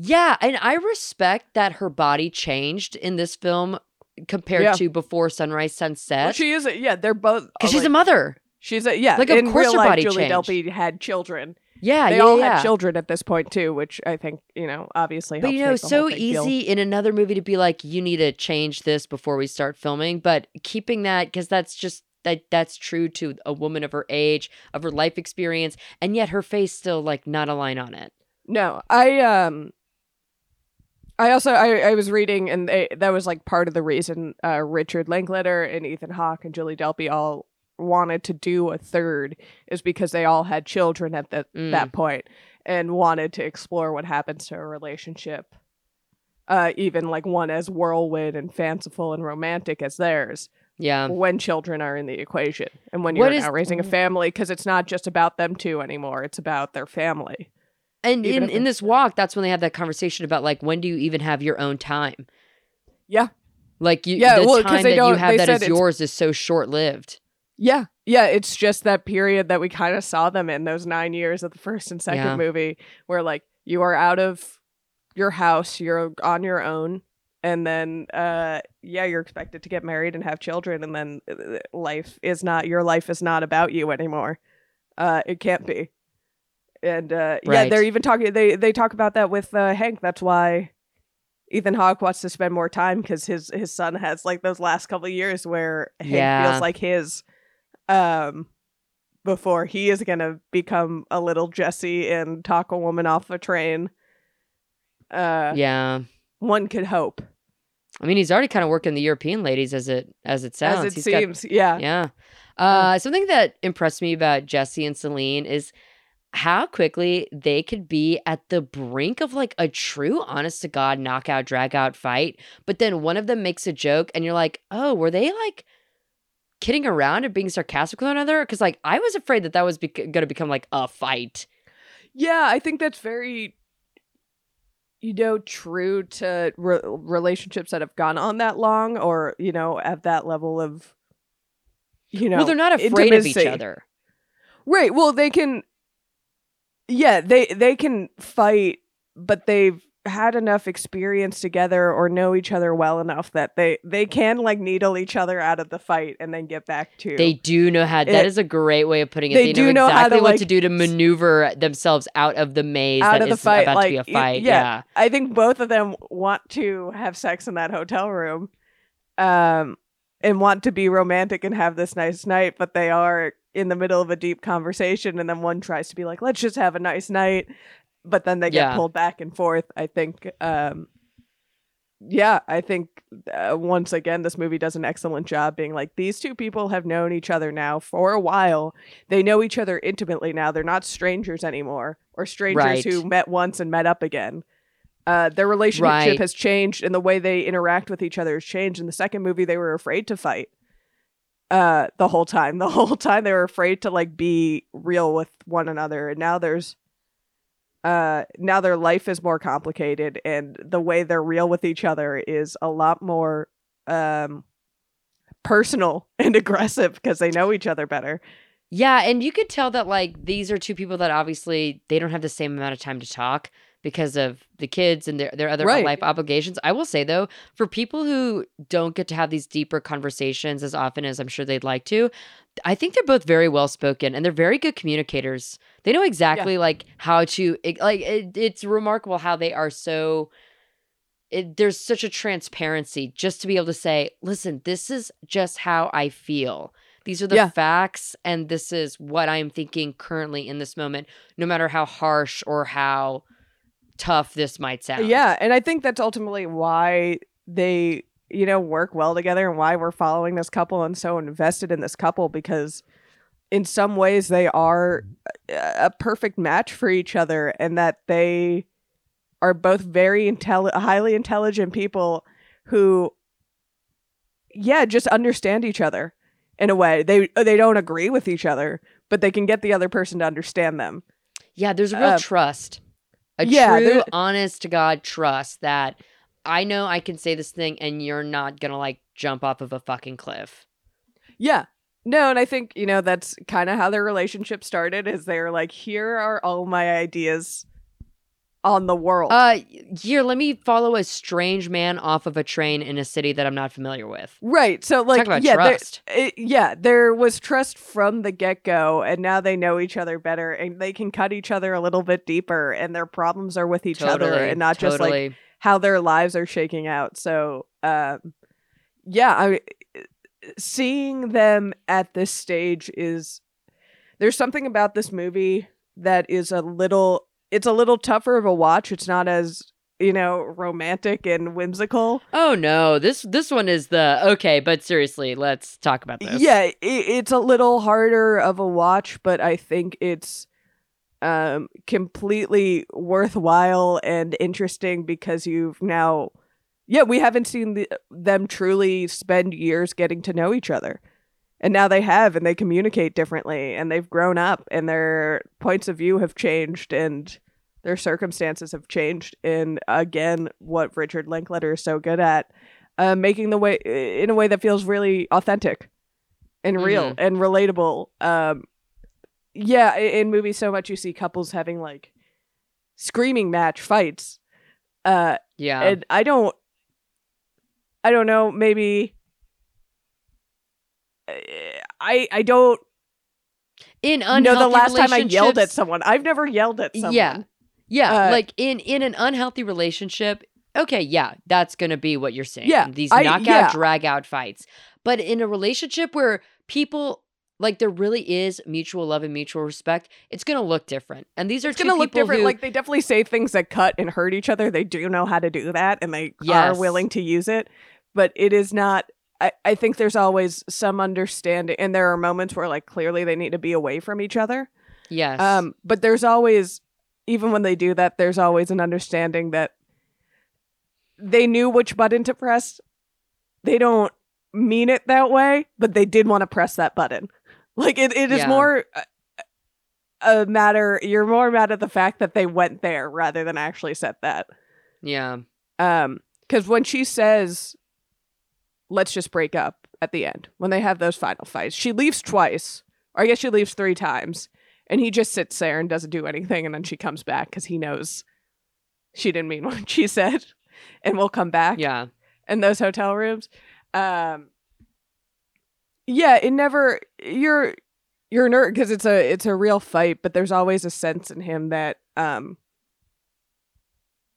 Yeah, and I respect that her body changed in this film compared Yeah. to before Sunrise Sunset. Well, she is. A, yeah, they're both. Because she's a mother. She's a yeah. Like, of in course real her life, body Julie changed. Delpy had children. Yeah, They yeah, all yeah. had children at this point too, which I think you know obviously. But you know, so thing feel- easy in another movie to be like, you need to change this before we start filming. But keeping that, because that's just that that's true to a woman of her age, of her life experience, and yet her face still like not a line on it. No, I um. I also I, I was reading and they, that was like part of the reason uh, Richard Linklater and Ethan Hawke and Julie Delpy all wanted to do a third is because they all had children at that Mm. that point and wanted to explore what happens to a relationship, uh, even like one as whirlwind and fanciful and romantic as theirs Yeah. when children are in the equation and when you're What is- now raising a family because it's not just about them two anymore it's about their family. And Even in, in this walk, that's when they have that conversation about like when do you even have your own time? Yeah. Like you, Yeah, the well, time that you have that is yours is so short lived. Yeah. Yeah, it's just that period that we kind of saw them in those 9 years of the first and second Yeah. movie where like you are out of your house, you're on your own and then uh yeah, you're expected to get married and have children and then uh, life is not your life is not about you anymore. Uh it can't be. And uh yeah, Right. they're even talking they they talk about that with uh Hank. That's why Ethan Hawke wants to spend more time because his his son has like those last couple of years where Hank Yeah. feels like his um before he is gonna become a little Jesse and talk a woman off a train. Uh yeah. one could hope. I mean, he's already kind of working the European ladies as it as it sounds. as it He's got- seems. yeah. yeah. Uh, something that impressed me about Jesse and Celine is how quickly they could be at the brink of like a true honest to god knockout drag out fight but then one of them makes a joke and you're like oh were they like kidding around and being sarcastic with one another because like i was afraid that that was bec- going to become like a fight Yeah, I think that's very, you know, true to re- relationships that have gone on that long, or you know, at that level of, you know, well they're not afraid of each other Right. Well, they can. Yeah, they they can fight, but they've had enough experience together or know each other well enough that they they can like needle each other out of the fight and then get back to. they do know how that It- is a great way of putting it they they, do know know how to, exactly what like, to do to maneuver themselves out of the maze out that of the is fight, about to be a like, fight yeah. yeah. I think both of them want to have sex in that hotel room, um, and want to be romantic and have this nice night, but they are in the middle of a deep conversation, and then one tries to be like, "Let's just have a nice night," but then they get Yeah. pulled back and forth. I think, um, yeah, I think uh, once again, this movie does an excellent job being like, these two people have known each other now for a while. They know each other intimately now. They're not strangers anymore, or strangers Right. who met once and met up again. Uh, their relationship Right. has changed, and the way they interact with each other has changed. In the second movie, they were afraid to fight. Uh, the whole time, the whole time they were afraid to like be real with one another, and now there's, uh, now their life is more complicated, and the way they're real with each other is a lot more, um, personal and aggressive because they know each other better. Yeah, and you could tell that like these are two people that obviously they don't have the same amount of time to talk because of the kids and their their other Right. life obligations. I will say though, for people who don't get to have these deeper conversations as often as I'm sure they'd like to, I think they're both very well spoken and they're very good communicators. They know exactly like how to like it, it's remarkable how they are so it, there's such a transparency just to be able to say, listen, this is just how I feel. These are the Yeah. facts, and this is what I'm thinking currently in this moment, no matter how harsh or how tough this might sound. Yeah, and I think that's ultimately why they, you know, work well together and why we're following this couple and so invested in this couple because in some ways they are a perfect match for each other and that they are both very intelli- highly intelligent people who yeah, just understand each other in a way. They they don't agree with each other, but they can get the other person to understand them. Yeah, there's a real Uh, trust. A yeah, true, honest to God trust that I know I can say this thing and you're not gonna like jump off of a fucking cliff. Yeah. No, and I think, you know, that's kind of how their relationship started is they're like, here are all my ideas on the world. Uh here, let me follow a strange man off of a train in a city that I'm not familiar with. right. So like yeah, there- it- yeah, there was trust from the get-go and now they know each other better and they can cut each other a little bit deeper and their problems are with each other and not just like how their lives are shaking out. So, um, yeah, I seeing them at this stage is there's something about this movie that is a little it's a little tougher of a watch. It's not as you know romantic and whimsical. Oh no, this this one is the okay, but seriously, let's talk about this. Yeah, it, it's a little harder of a watch, but I think it's um completely worthwhile and interesting because you've now yeah, we haven't seen the, them truly spend years getting to know each other. And now they have and they communicate differently and they've grown up and their points of view have changed and their circumstances have changed and again what Richard Linklater is so good at uh, making the way in a way that feels really authentic and real Mhm. and relatable. Um, yeah, in movies, so much you see couples having like screaming match fights, uh, yeah. and I don't, I don't know, maybe. I I don't in know unhealthy the last time I yelled at someone. I've never yelled at someone. Yeah. Yeah, Uh, like in in an unhealthy relationship, okay, yeah, that's going to be what you're saying. Yeah, These I- knockout yeah. drag out fights. But in a relationship where people like there really is mutual love and mutual respect, it's going to look different. And these are It's gonna look different. who Like they definitely say things that cut and hurt each other. They do know how to do that, and they Yes. are willing to use it. But it is not. I, I think there's always some understanding, and there are moments where like clearly they need to be away from each other. Yes. Um, but there's always, even when they do that, there's always an understanding that they knew which button to press. They don't mean it that way, but they did want to press that button. Like it, it is Yeah. more a, a matter. You're more mad at the fact that they went there rather than actually said that. yeah. Um, because when she says, "Let's just break up," at the end, when they have those final fights, she leaves twice, or I guess she leaves three times, and he just sits there and doesn't do anything, and then she comes back because he knows she didn't mean what she said, and we'll come back Yeah. in those hotel rooms. Um, yeah, it never you're you're nerd because it's a it's a real fight, but there's always a sense in him that um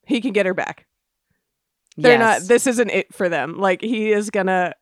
he can get her back. They're yes. not. This isn't it for them. Like he is gonna.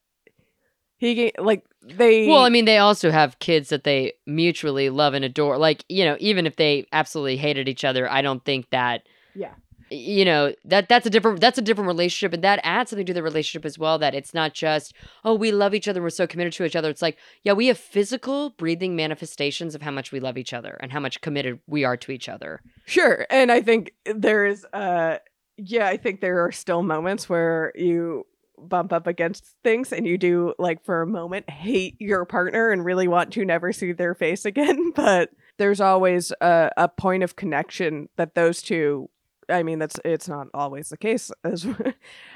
He like they. Well, I mean, they also have kids that they mutually love and adore. Like, you know, even if they absolutely hated each other, I don't think that Yeah. you know that that's a different that's a different relationship and that adds something to the relationship as well that it's not just oh we love each other we're so committed to each other it's like yeah we have physical breathing manifestations of how much we love each other and how much committed we are to each other Sure. And I think there is uh yeah, I think there are still moments where you bump up against things and you do like for a moment hate your partner and really want to never see their face again, but there's always a, a point of connection that those two I mean that's it's not always the case as uh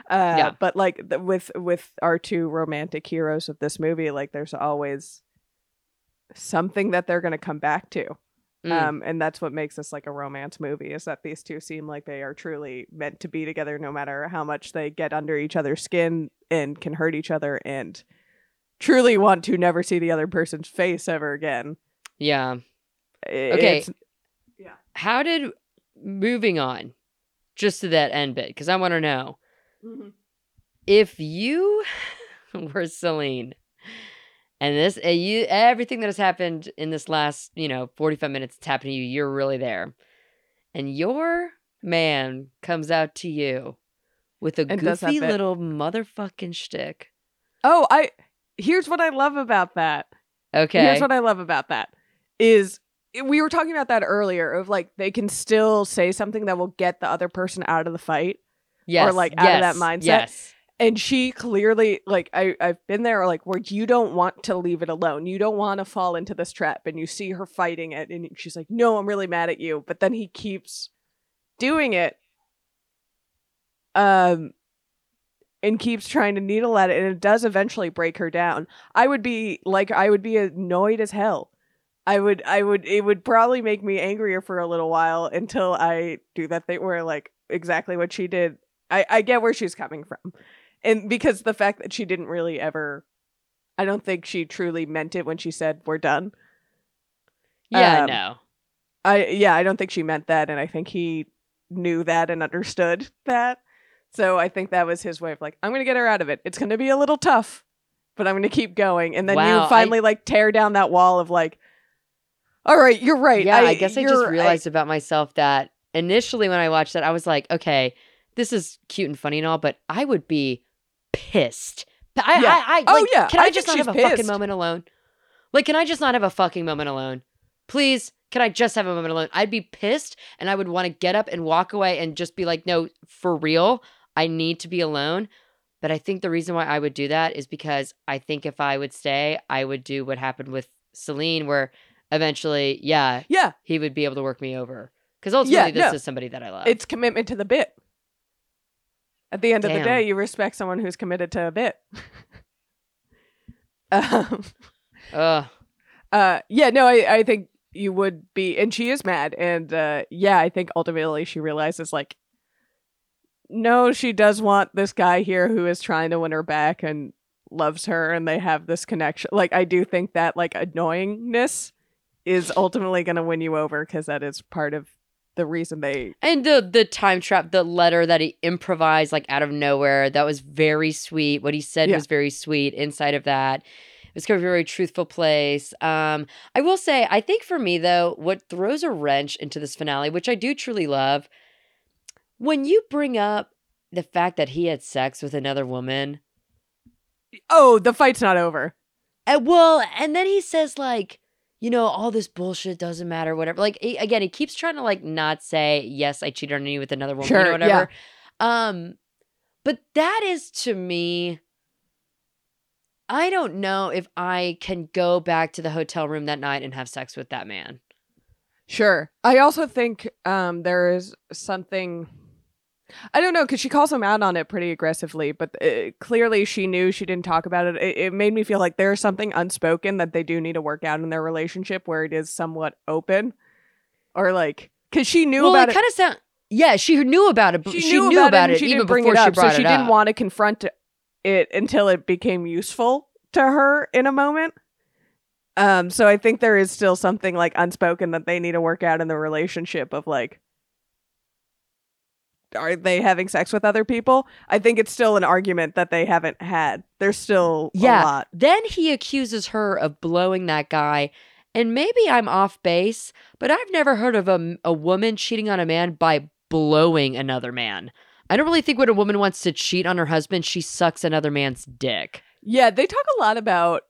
Yeah. but like the, with with our two romantic heroes of this movie like there's always something that they're going to come back to Mm. um, and that's what makes this like a romance movie is that these two seem like they are truly meant to be together no matter how much they get under each other's skin and can hurt each other and truly want to never see the other person's face ever again. yeah Okay. it's- how did moving on just to that end bit because i want to know if you were Celine and this uh, you everything that has happened in this last, you know, 45 minutes that's happened to you, you're really there. And your man comes out to you with a And goofy little motherfucking shtick. Oh, I here's what I love about that. Okay. Here's what I love about that is we were talking about that earlier of like they can still say something that will get the other person out of the fight Yes. Or like, out of that mindset. Yes. And she clearly like I I've been there like where you don't want to leave it alone. You don't want to fall into this trap and you see her fighting it and she's like, "No, I'm really mad at you." But then he keeps doing it um and keeps trying to needle at it and it does eventually break her down. I would be like I would be annoyed as hell. I would I would it would probably make me angrier for a little while until I do that thing where like exactly what she did. I I get where she's coming from. And because the fact that she didn't really ever I don't think she truly meant it when she said we're done. Yeah. Um, no. I yeah, I don't think she meant that and I think he knew that and understood that. So I think that was his way of like, I'm gonna get her out of it. It's gonna be a little tough, but I'm gonna keep going. And then Wow, you finally like tear down that wall of like, all right, you're right. Yeah, I, guess I just realized about myself that initially when I watched that, I was like, okay, this is cute and funny and all, but I would be pissed. I, Yeah. I, I, Oh, like, yeah, Can I, I just not have a fucking moment alone? Like, can I just not have a fucking moment alone? Please, can I just have a moment alone? I'd be pissed and I would want to get up and walk away and just be like, no, for real, I need to be alone. But I think the reason why I would do that is because I think if I would stay, I would do what happened with Celine, where eventually, yeah, yeah, he would be able to work me over. Because ultimately, Yeah, this no. is somebody that I love. it's commitment to the bit. At the end of the day, you respect someone who's committed to a bit. um, Ugh. uh, yeah, no, I, I think you would be, and she is mad, and uh, yeah, I think ultimately she realizes like, no, she does want this guy here who is trying to win her back and loves her, and they have this connection. Like, I do think that like annoyingness is ultimately going to win you over because that is part of the reason they And the the time trap, the letter that he improvised like out of nowhere, that was very sweet. What he said Yeah. was very sweet. Inside of that, it was kind of a very truthful place. Um, I will say, I think for me though, what throws a wrench into this finale, which I do truly love, when you bring up the fact that he had sex with another woman, oh the fight's not over. And well, and then he says like, you know, all this bullshit doesn't matter, whatever. Like he, again, he keeps trying to like not say, yes, I cheated on you with another woman, you Sure, know, yeah. whatever. Um, but that is to me. I don't know if I can go back to the hotel room that night and have sex with that man. Sure. I also think um, there is something. I don't know because she calls him out on it pretty aggressively, but uh, clearly she knew she didn't talk about it. it. It made me feel like there's something unspoken that they do need to work out in their relationship where it is somewhat open, or like because she knew well, about it it. kind of sound. Yeah, she knew about it. But she, she, knew, knew about, it, and she even didn't bring before it up, she brought so she it didn't up. want to confront it until it became useful to her in a moment. Um, so I think there is still something like unspoken that they need to work out in the relationship of like are they having sex with other people? I think it's still an argument that they haven't had. There's still Yeah. a lot. Then he accuses her of blowing that guy. And maybe I'm off base, but I've never heard of a, a woman cheating on a man by blowing another man. I don't really think when a woman wants to cheat on her husband, she sucks another man's dick. Yeah, they talk a lot about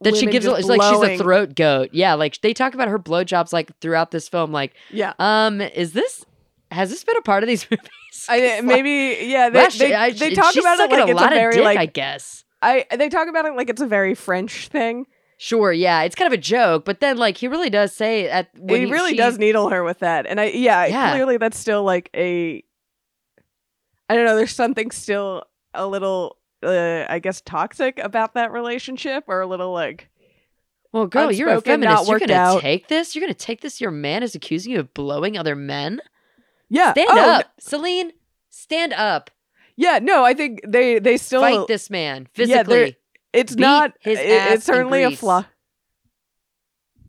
That she gives, it's like she's a throat goat. Yeah, like they talk about her blowjobs like throughout this film. Like, Yeah. um, is this, has this been a part of these movies? I, maybe yeah, they, they, I- they talk about it like a it's lot a of very dick, like I guess. I they talk about it like it's a very French thing. Sure, yeah, it's kind of a joke, but then like he really does say at when he he- really she- does needle her with that, and I yeah, Yeah. clearly that's still like a. I don't know. There's something still a little, uh, I guess, toxic about that relationship, or a little like. Well, girl, you're a feminist. You're gonna out. take this. You're gonna take this. Your man is accusing you of blowing other men. Yeah. Stand oh, up, Celine. Stand up. Yeah. No, I think they they still. Fight this man Yeah, physically. it's beat not. his it- it's certainly a flaw.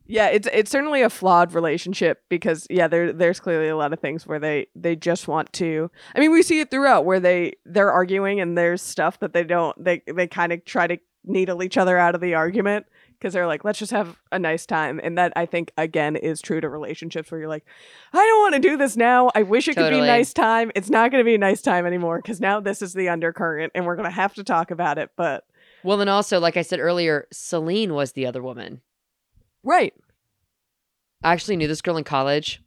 Yeah, it's it's certainly a flawed relationship because yeah, there there's clearly a lot of things where they they just want to. I mean, we see it throughout where they they're arguing and there's stuff that they don't they they kind of try to needle each other out of the argument because they're like, let's just have a nice time, and that I think again is true to relationships where you're like, I don't want to do this now. I wish it could be a nice time. It's not going to be a nice time anymore because now this is the undercurrent, and we're gonna have to talk about it. But Well, and also, like I said earlier, Celine was the other woman. right, I actually knew this girl in college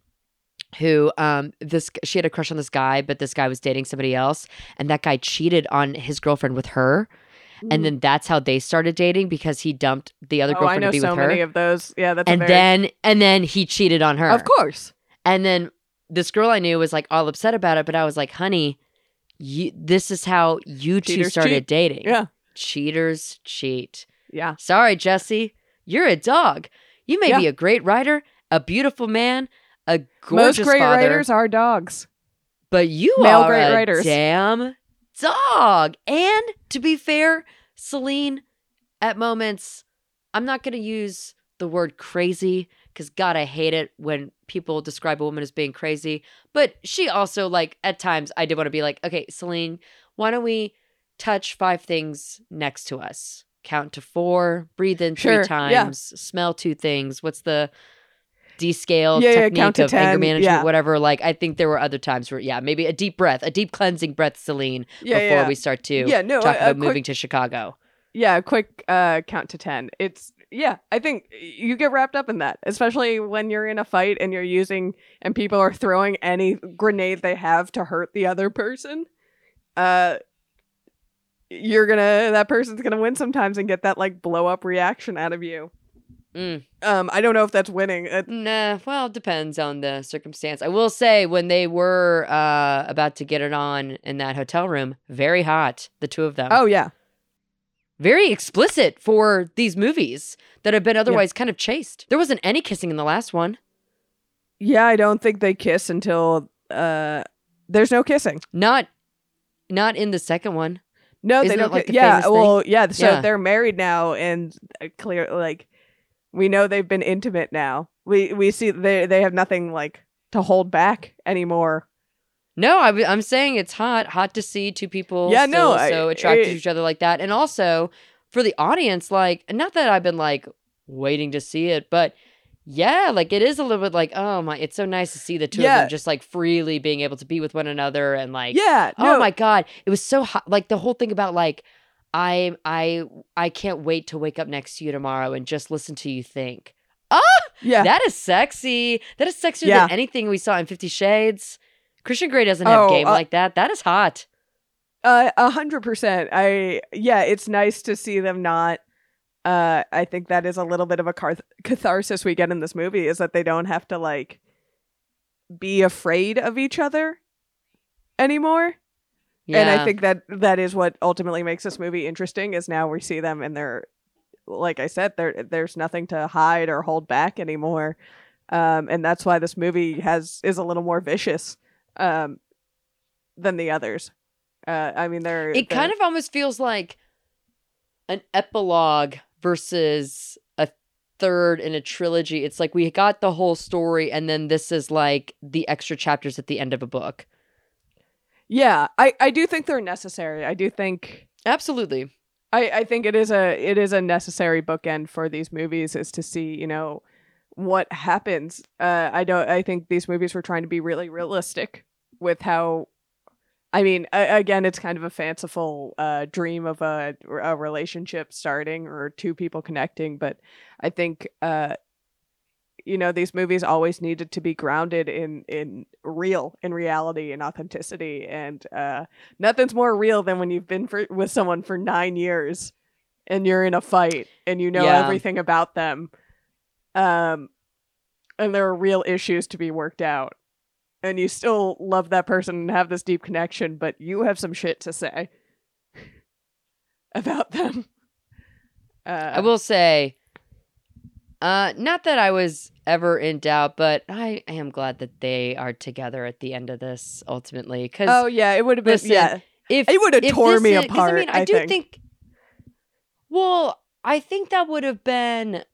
who um this she had a crush on this guy but this guy was dating somebody else and that guy cheated on his girlfriend with her and mm. then that's how they started dating because he dumped the other oh, I girlfriend know to be so with her many of those. Yeah, that's and very- then and then he cheated on her of course. and then this girl I knew was like all upset about it, but I was like, honey, you, this is how you two started cheat. dating. Yeah, Cheaters cheat. yeah. Sorry, Jesse. You're a dog. You may Yeah. be a great writer, a beautiful man, a gorgeous Most great father, writers are dogs. but you Male are great a writers. damn dog. And to be fair, Celine, at moments, I'm not going to use the word crazy because God, I hate it when people describe a woman as being crazy. But she also, like, at times, I did want to be like, okay, Celine, why don't we touch five things next to us? Count to four, breathe in Sure, three yeah. times, smell two things. What's the descale Yeah, yeah, technique to of anger management, yeah. whatever? Like, I think there were other times where, yeah, maybe a deep breath, a deep cleansing breath, Celine, Yeah, before yeah. we start to Yeah, no, talk a- a about quick- moving to Chicago. Yeah, a quick uh, count to 10. It's, yeah, I think you get wrapped up in that, especially when you're in a fight and you're using, and people are throwing any grenade they have to hurt the other person. Uh, you're gonna, that person's gonna win sometimes and get that like blow up reaction out of you. Mm. Um, I don't know if that's winning. It, Nah, well, it depends on the circumstance. I will say when they were uh, about to get it on in that hotel room, very hot, the two of them. oh, yeah. Very explicit for these movies that have been otherwise kind of chaste. There wasn't any kissing in the last one. Yeah, I don't think they kiss until, uh, there's no kissing. Not not in the second one. No, Isn't they don't. like yeah, well, yeah. So Yeah. they're married now, and uh, clear like we know they've been intimate now. We we see they they have nothing like to hold back anymore. No, I, am saying it's hot, hot to see two people Yeah, still no, I- so attracted to each other like that, and also for the audience, like not that I've been like waiting to see it, but yeah, like it is a little bit like oh my, it's so nice to see the two of them just like freely being able to be with one another and like Yeah. oh no, my god, it was so hot. Like the whole thing about like I I I can't wait to wake up next to you tomorrow and just listen to you think. Yeah. That is sexy. That is sexier Yeah. than anything we saw in Fifty Shades. Christian Grey doesn't have Oh, game uh, like that. That is hot. Uh, a hundred percent. I yeah, it's nice to see them not. Uh, I think that is a little bit of a cath- catharsis we get in this movie is that they don't have to like be afraid of each other anymore. Yeah. And I think that that is what ultimately makes this movie interesting. Is now we see them and they're, like I said, there there's nothing to hide or hold back anymore, um, and that's why this movie has is a little more vicious, um, than the others. Uh, I mean, they're it kind of almost feels like an epilogue versus a third in a trilogy. It's like we got the whole story, and then this is like the extra chapters at the end of a book. Yeah. I I do think they're necessary. I do think Absolutely. I, I think it is a it is a necessary bookend for these movies is to see you know what happens. Uh, I don't. I think these movies were trying to be really realistic with how. I mean, a- again, it's kind of a fanciful uh, dream of a, a relationship starting or two people connecting, but I think uh, you know these movies always needed to be grounded in in real in reality and authenticity. And uh nothing's more real than when you've been for, with someone for nine years and you're in a fight and you know Yeah. everything about them um and there are real issues to be worked out. And you still love that person and have this deep connection but you have some shit to say about them. Uh, I will say, uh, not that I was ever in doubt, but I am glad that they are together at the end of this ultimately. Because oh yeah it would have been listen, yeah if it would've if tore me is- 'cause apart, I mean, I, I do think. think. Well, I think that would have been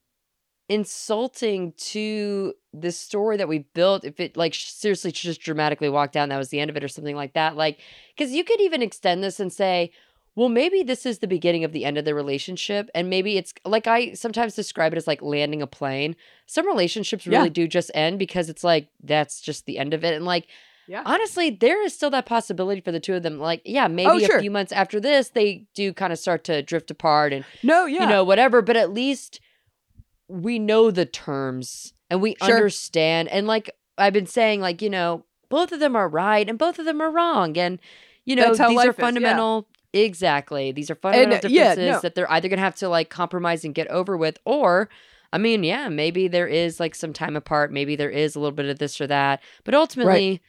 insulting to the story that we built if it like seriously just dramatically walked down that was the end of it or something like that like because you could even extend this and say well maybe this is the beginning of the end of the relationship and maybe it's like i sometimes describe it as like landing a plane some relationships really Yeah. do just end because it's like that's just the end of it and like yeah honestly there is still that possibility for the two of them like yeah maybe a sure. few months after this they do kind of start to drift apart and no yeah you know whatever but at least we know the terms and we Sure. understand. And like I've been saying, like you know, both of them are right and both of them are wrong, and you know these are is, yeah. Exactly, these are fundamental uh, yeah, differences no. that they're either gonna have to like compromise and get over with, or I mean, yeah, maybe there is like some time apart. Maybe there is a little bit of this or that, but ultimately,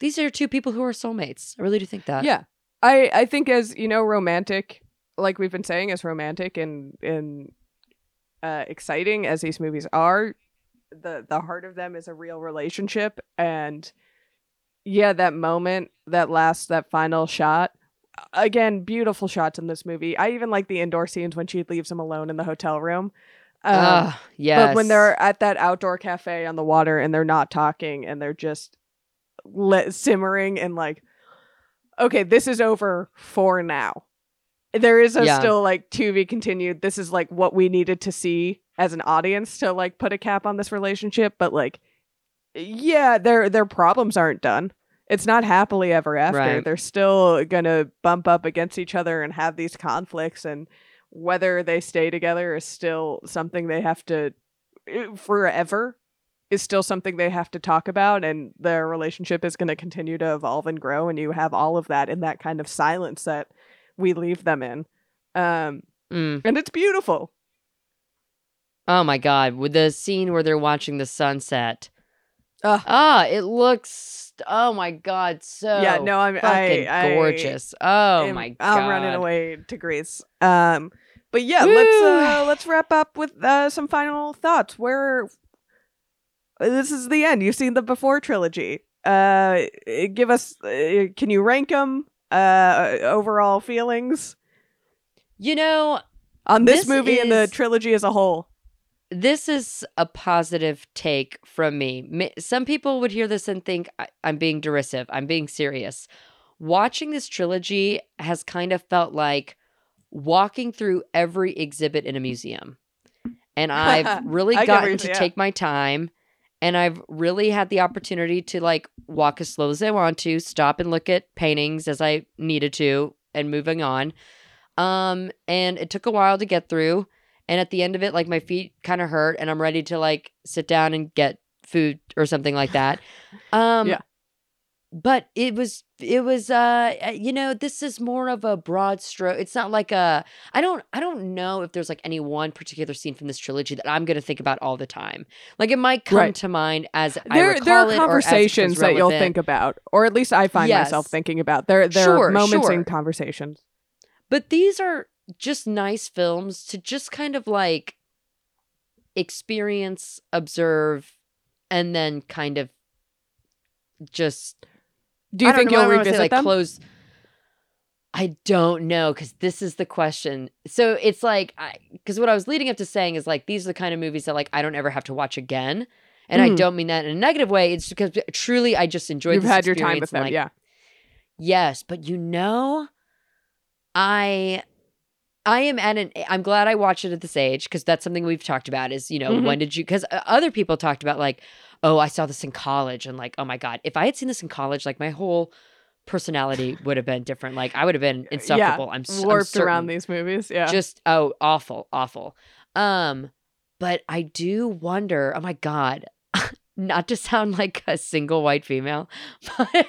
these are two people who are soulmates. I really do think that. Yeah. I I think as, you know, romantic, like we've been saying, as romantic and and uh exciting as these movies are, the the heart of them is a real relationship and yeah, that moment, that last that final shot. Again, beautiful shots in this movie. I even like the indoor scenes when she leaves him alone in the hotel room. Um, Ah, yes. But when they're at that outdoor cafe on the water and they're not talking and they're just simmering and like, okay, this is over for now. There is a Yeah. still like to be continued. This is like what we needed to see as an audience to like put a cap on this relationship. But like, yeah, their their problems aren't done. It's not happily ever after. Right. They're still gonna bump up against each other and have these conflicts and whether they stay together is still something they have to uh, forever is still something they have to talk about and their relationship is going to continue to evolve and grow and you have all of that in that kind of silence that we leave them in um Mm. and it's beautiful Oh my god, with the scene where they're watching the sunset. Ugh. Ah, it looks oh my god, so yeah no i'm fucking I, I gorgeous. Oh am- my god. i'm running away to greece. Um but yeah let's uh let's wrap up with uh some final thoughts. Where this is the end. You've seen the before trilogy. Uh give us uh, can you rank them uh overall feelings? You know, on this, This movie and the trilogy as a whole this is a positive take from me. Some people would hear this and think I'm being derisive. I'm being serious. Watching this trilogy has kind of felt like walking through every exhibit in a museum. And I've really I get what gotten to yeah. take my time and I've really had the opportunity to like walk as slow as I want to, stop and look at paintings as I needed to and moving on. Um and it took a while to get through and at the end of it like my feet kind of hurt and i'm ready to like sit down and get food or something like that um Yeah. but it was it was uh uh, you know this is more of a broad stroke it's not like a i don't i don't know if there's like any one particular scene from this trilogy that i'm gonna think about all the time like it might come Right. to mind as I there, recall there are it or as conversations that you'll think about or at least i find myself thinking about there there Sure, are moments sure. in conversations But these are just nice films to just kind of like experience, observe, and then kind of just. do you think know, you'll wanna say, revisit like them close? I don't know because this is the question. So it's like, I because what I was leading up to saying is like these are the kind of movies that like I don't ever have to watch again, and I Mhm. don't mean that in a negative way. It's because truly I just enjoyed. you've had your time with them like, yeah Yes, but you know, I I am at an I'm glad I watched it at this age because that's something we've talked about is, you know, Mhm. when did you cuz other people talked about like, oh, I saw this in college and like, oh my god, if I had seen this in college, like my whole personality would have been different. Like I would have been insufferable. I'm, s- I'm warped around these movies yeah just oh awful awful um but i do wonder oh my god not to sound like a single white female but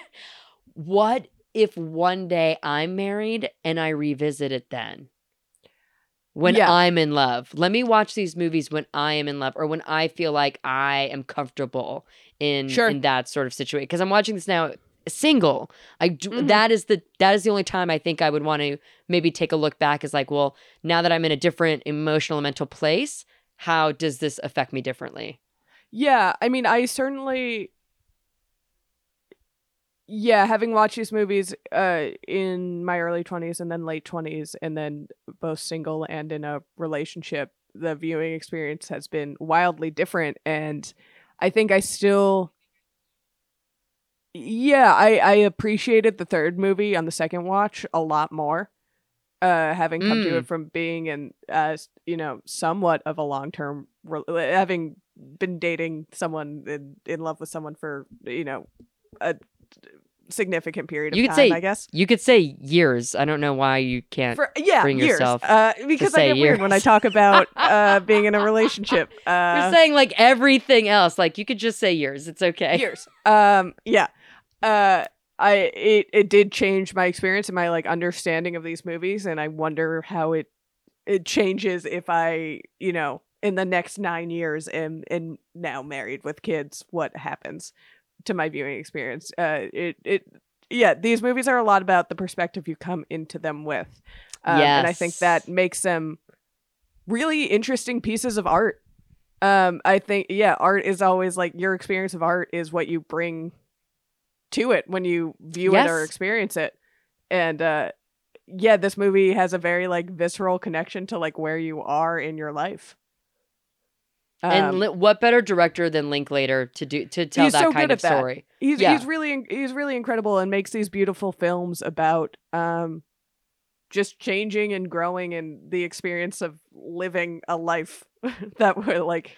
what if one day i'm married and i revisit it then when Yeah. i'm in love let me watch these movies when i am in love or when i feel like i am comfortable in Sure. in that sort of situation because i'm watching this now single i do, Mhm. that is the that is the only time i think i would want to maybe take a look back is like well now that i'm in a different emotional and mental place how does this affect me differently Yeah, I mean, I certainly. Yeah, having watched these movies uh, in my early 20s and then late 20s, and then both single and in a relationship, the viewing experience has been wildly different. And I think I still. Yeah, I, I appreciated the third movie on the second watch a lot more. Uh, having come to Mm. it from being in, uh, you know, somewhat of a long term, re- having been dating someone in, in love with someone for you know a significant period of You could time, say I guess. You could say years. I don't know why you can't. For yeah, bring years. yourself uh, because I say get weird when I talk about uh, being in a relationship. You're Uh, saying like everything else. Like you could just say years. It's okay. years. Um, yeah. Uh, I it it did change my experience and my like understanding of these movies, and I wonder how it it changes if I you know in the next nine years am and now married with kids. What happens to my viewing experience? Uh, it it yeah, these movies are a lot about the perspective you come into them with. Um, and I think that makes them really interesting pieces of art. Um, I think yeah, art is always like your experience of art is what you bring to it when you view it or experience it. And uh yeah, this movie has a very like visceral connection to like where you are in your life. And Um, li- what better director than Linklater to do to tell that so kind of that. story? he's yeah. he's really he's really incredible and makes these beautiful films about um just changing and growing and the experience of living a life that we're like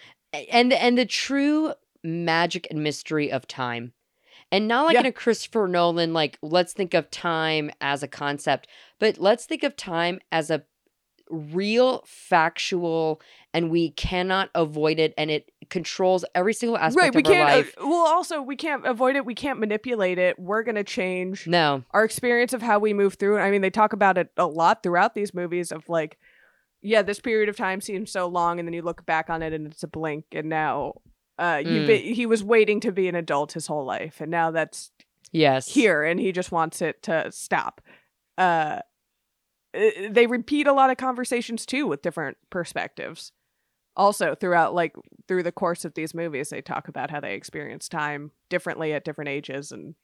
and and the true magic and mystery of time and not like Yeah. in a christopher nolan like let's think of time as a concept but let's think of time as a real factual and we cannot avoid it and it controls every single aspect right we of our can't uh, life well also we can't avoid it we can't manipulate it we're gonna change no our experience of how we move through it. I mean, they talk about it a lot throughout these movies of like, yeah, this period of time seems so long, and then you look back on it and it's a blink, and now uh, Mm. be, he was waiting to be an adult his whole life, and now that's yes here, and he just wants it to stop. Uh, uh, they repeat a lot of conversations too with different perspectives. Also, throughout like through the course of these movies, they talk about how they experience time differently at different ages, and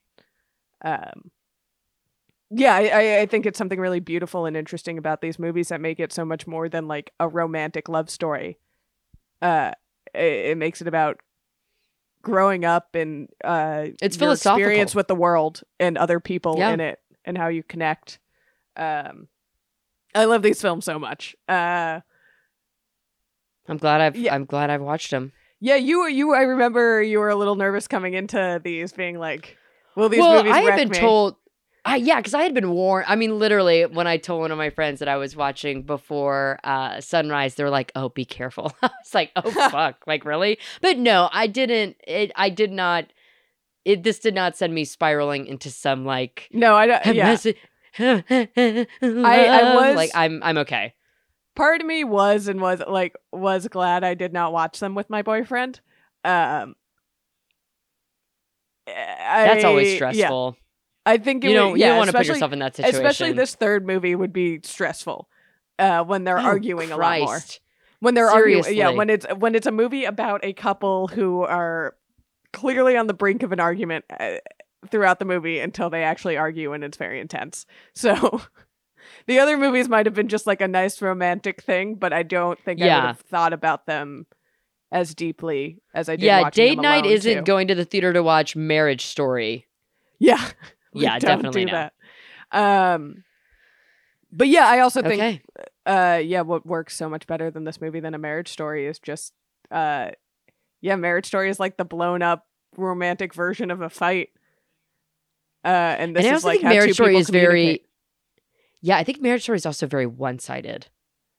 um, yeah, I, I- think it's something really beautiful and interesting about these movies that make it so much more than like a romantic love story. Uh, it, it makes it about growing up and uh, It's your experience with the world and other people Yeah. in it and how you connect. Um, I love these films so much. Uh, i'm glad i've Yeah. i'm glad i've watched them yeah, you you I remember you were a little nervous coming into these, being like, "Will these well movies i had been me?" told I, yeah, because I had been warned. I mean, literally, when I told one of my friends that I was watching before uh, sunrise, they were like, "Oh, be careful." I was like, "Oh, fuck!" like, really? But no, I didn't. It. I did not. It. This did not send me spiraling into some like. no, I don't. Yeah, I, I was- like. I'm. I'm okay. part of me was and was like was glad I did not watch them with my boyfriend. Um, That's always I- Yeah, stressful. I think it You would, don't. You yeah, don't want to put yourself in that situation. Especially this third movie would be stressful uh, when they're Oh, arguing a lot more. When they're arguing, yeah, when it's when it's a movie about a couple who are clearly on the brink of an argument uh, throughout the movie until they actually argue and it's very intense. So the other movies might have been just like a nice romantic thing, but I don't think I would have thought about them as deeply as I did. Yeah, date night isn't too. going to the theater to watch Marriage Story. Yeah, Yeah, definitely do no. that. Um, but yeah, I also think Okay. uh yeah what works so much better than this movie than a marriage story is just uh yeah marriage story is like the blown up romantic version of a fight uh and this and I is also like think Marriage Story is very. Yeah, I think Marriage Story is also very one-sided,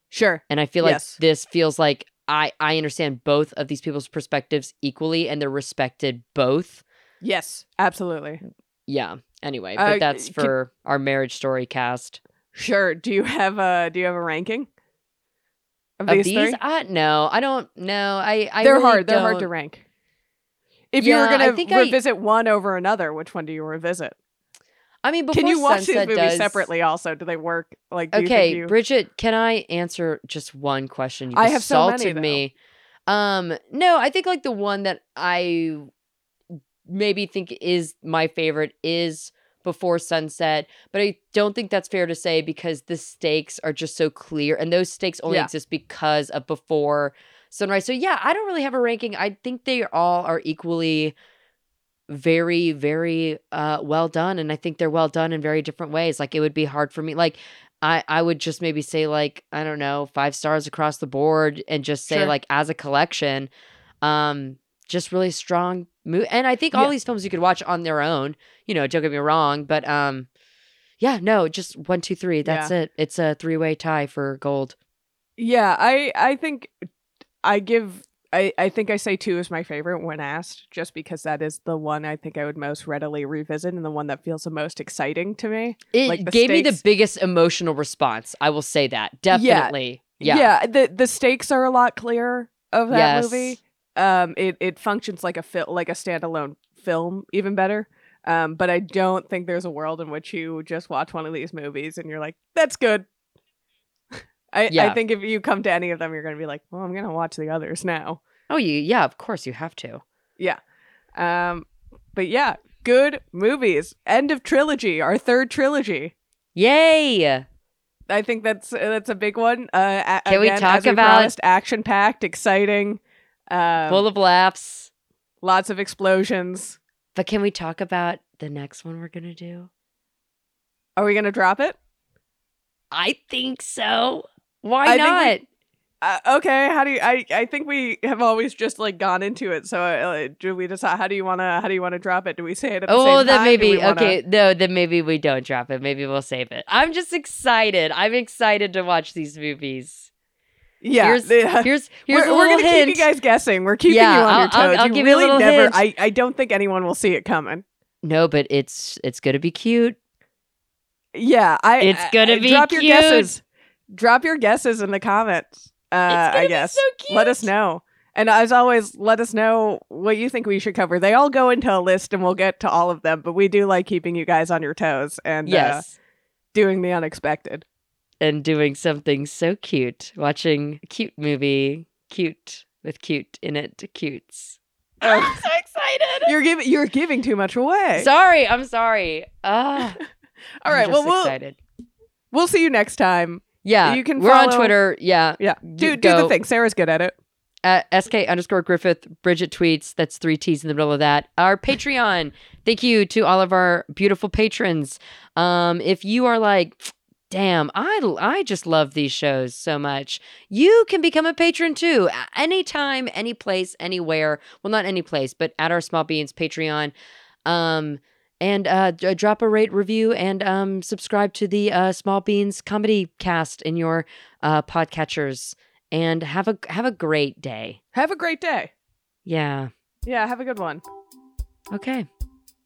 sure and I feel like Yes. this feels like I I understand both of these people's perspectives equally, and they're respected both. yes absolutely Yeah. Anyway, Uh, but that's can- for our Marriage Story cast. sure do you have a do you have a ranking of, Of these, these, uh, no, I don't. No, I. I they're really hard they're hard to rank if you were gonna think I- revisit one over another which one do you revisit I mean, before can you watch Sunset these movies does- separately also do they work like do you okay, think you... Bridget, can I answer just one question? You I have so many, assaulted though. me. Um, no, I think like the one that I maybe think is my favorite is Before Sunset, but I don't think that's fair to say because the stakes are just so clear, and those stakes only Yeah. exist because of Before Sunrise. So yeah, I don't really have a ranking. I think they all are equally very very uh well done and i think they're well done in very different ways like it would be hard for me like i i would just maybe say like i don't know five stars across the board and just say Sure. like as a collection um just really strong mo- and I think all Yeah. these films you could watch on their own. You know, don't get me wrong, but um, yeah, no, just one, two, three. That's it. It's a three way tie for gold. Yeah, I I think I give I I think I say two is my favorite when asked, just because that is the one I think I would most readily revisit and the one that feels the most exciting to me. It Like, gave me the biggest emotional response. I will say that definitely. Yeah, Yeah, the the stakes are a lot clearer of that Yes. movie. Um, it it functions like a fil- like a standalone film, even better. Um, but I don't think there's a world in which you just watch one of these movies and you're like, "That's good." I I think if you come to any of them, you're gonna be like, "Well, I'm gonna watch the others now." Oh, you. Yeah, of course you have to. Yeah. Um, but yeah, good movies. End of trilogy, our third trilogy. Yay! I think that's that's a big one. Uh, Can we talk we about- action packed, exciting, um, Full of laughs. lots of explosions. But can we talk about the next one we're gonna do? Are we gonna drop it? I think so. Why I not? we- Uh, okay. How do you? I I think we have always just like gone into it. So uh, do we decide? How do you wanna? How do you wanna drop it? Do we say it at the Oh, then? Maybe wanna- okay. No, then maybe we don't drop it. Maybe we'll save it. I'm just excited. I'm excited to watch these movies. Yeah. Here's here's here's we're, we're gonna hint. keep you guys guessing. We're keeping Yeah, you on I'll- your toes. I'll- I'll you give you a little never. hint. I I don't think anyone will see it coming. No, but it's it's gonna be cute. Yeah, I. It's gonna I- be drop cute. your guesses. Drop your guesses in the comments. Uh, I guess. so cute. Let us know. And as always, let us know what you think we should cover. They all go into a list, and we'll get to all of them. But we do like keeping you guys on your toes and uh, Yes. doing the unexpected. and doing something so cute. Watching a cute movie, cute with cute in it, cutes. Oh. I'm so excited. You're giving you're giving too much away. Sorry, I'm sorry. Ah, all right. we'll excited. we'll see you next time. Yeah, you can We're on Twitter. Yeah, Yeah. Do do the thing. Sarah's good at it. at sk underscore Griffith. Bridget tweets. That's three T's in the middle of that. Our Patreon. Thank you to all of our beautiful patrons. Um, if you are like. Damn, I I just love these shows so much. You can become a patron too. Anytime, any place, anywhere. Well, not any place, but at our Small Beans Patreon. Um, and uh, d- drop a rate review and um, subscribe to the uh, Small Beans comedy cast in your uh, podcatchers. And have a have a great day. Have a great day. Yeah. Yeah. Have a good one. Okay.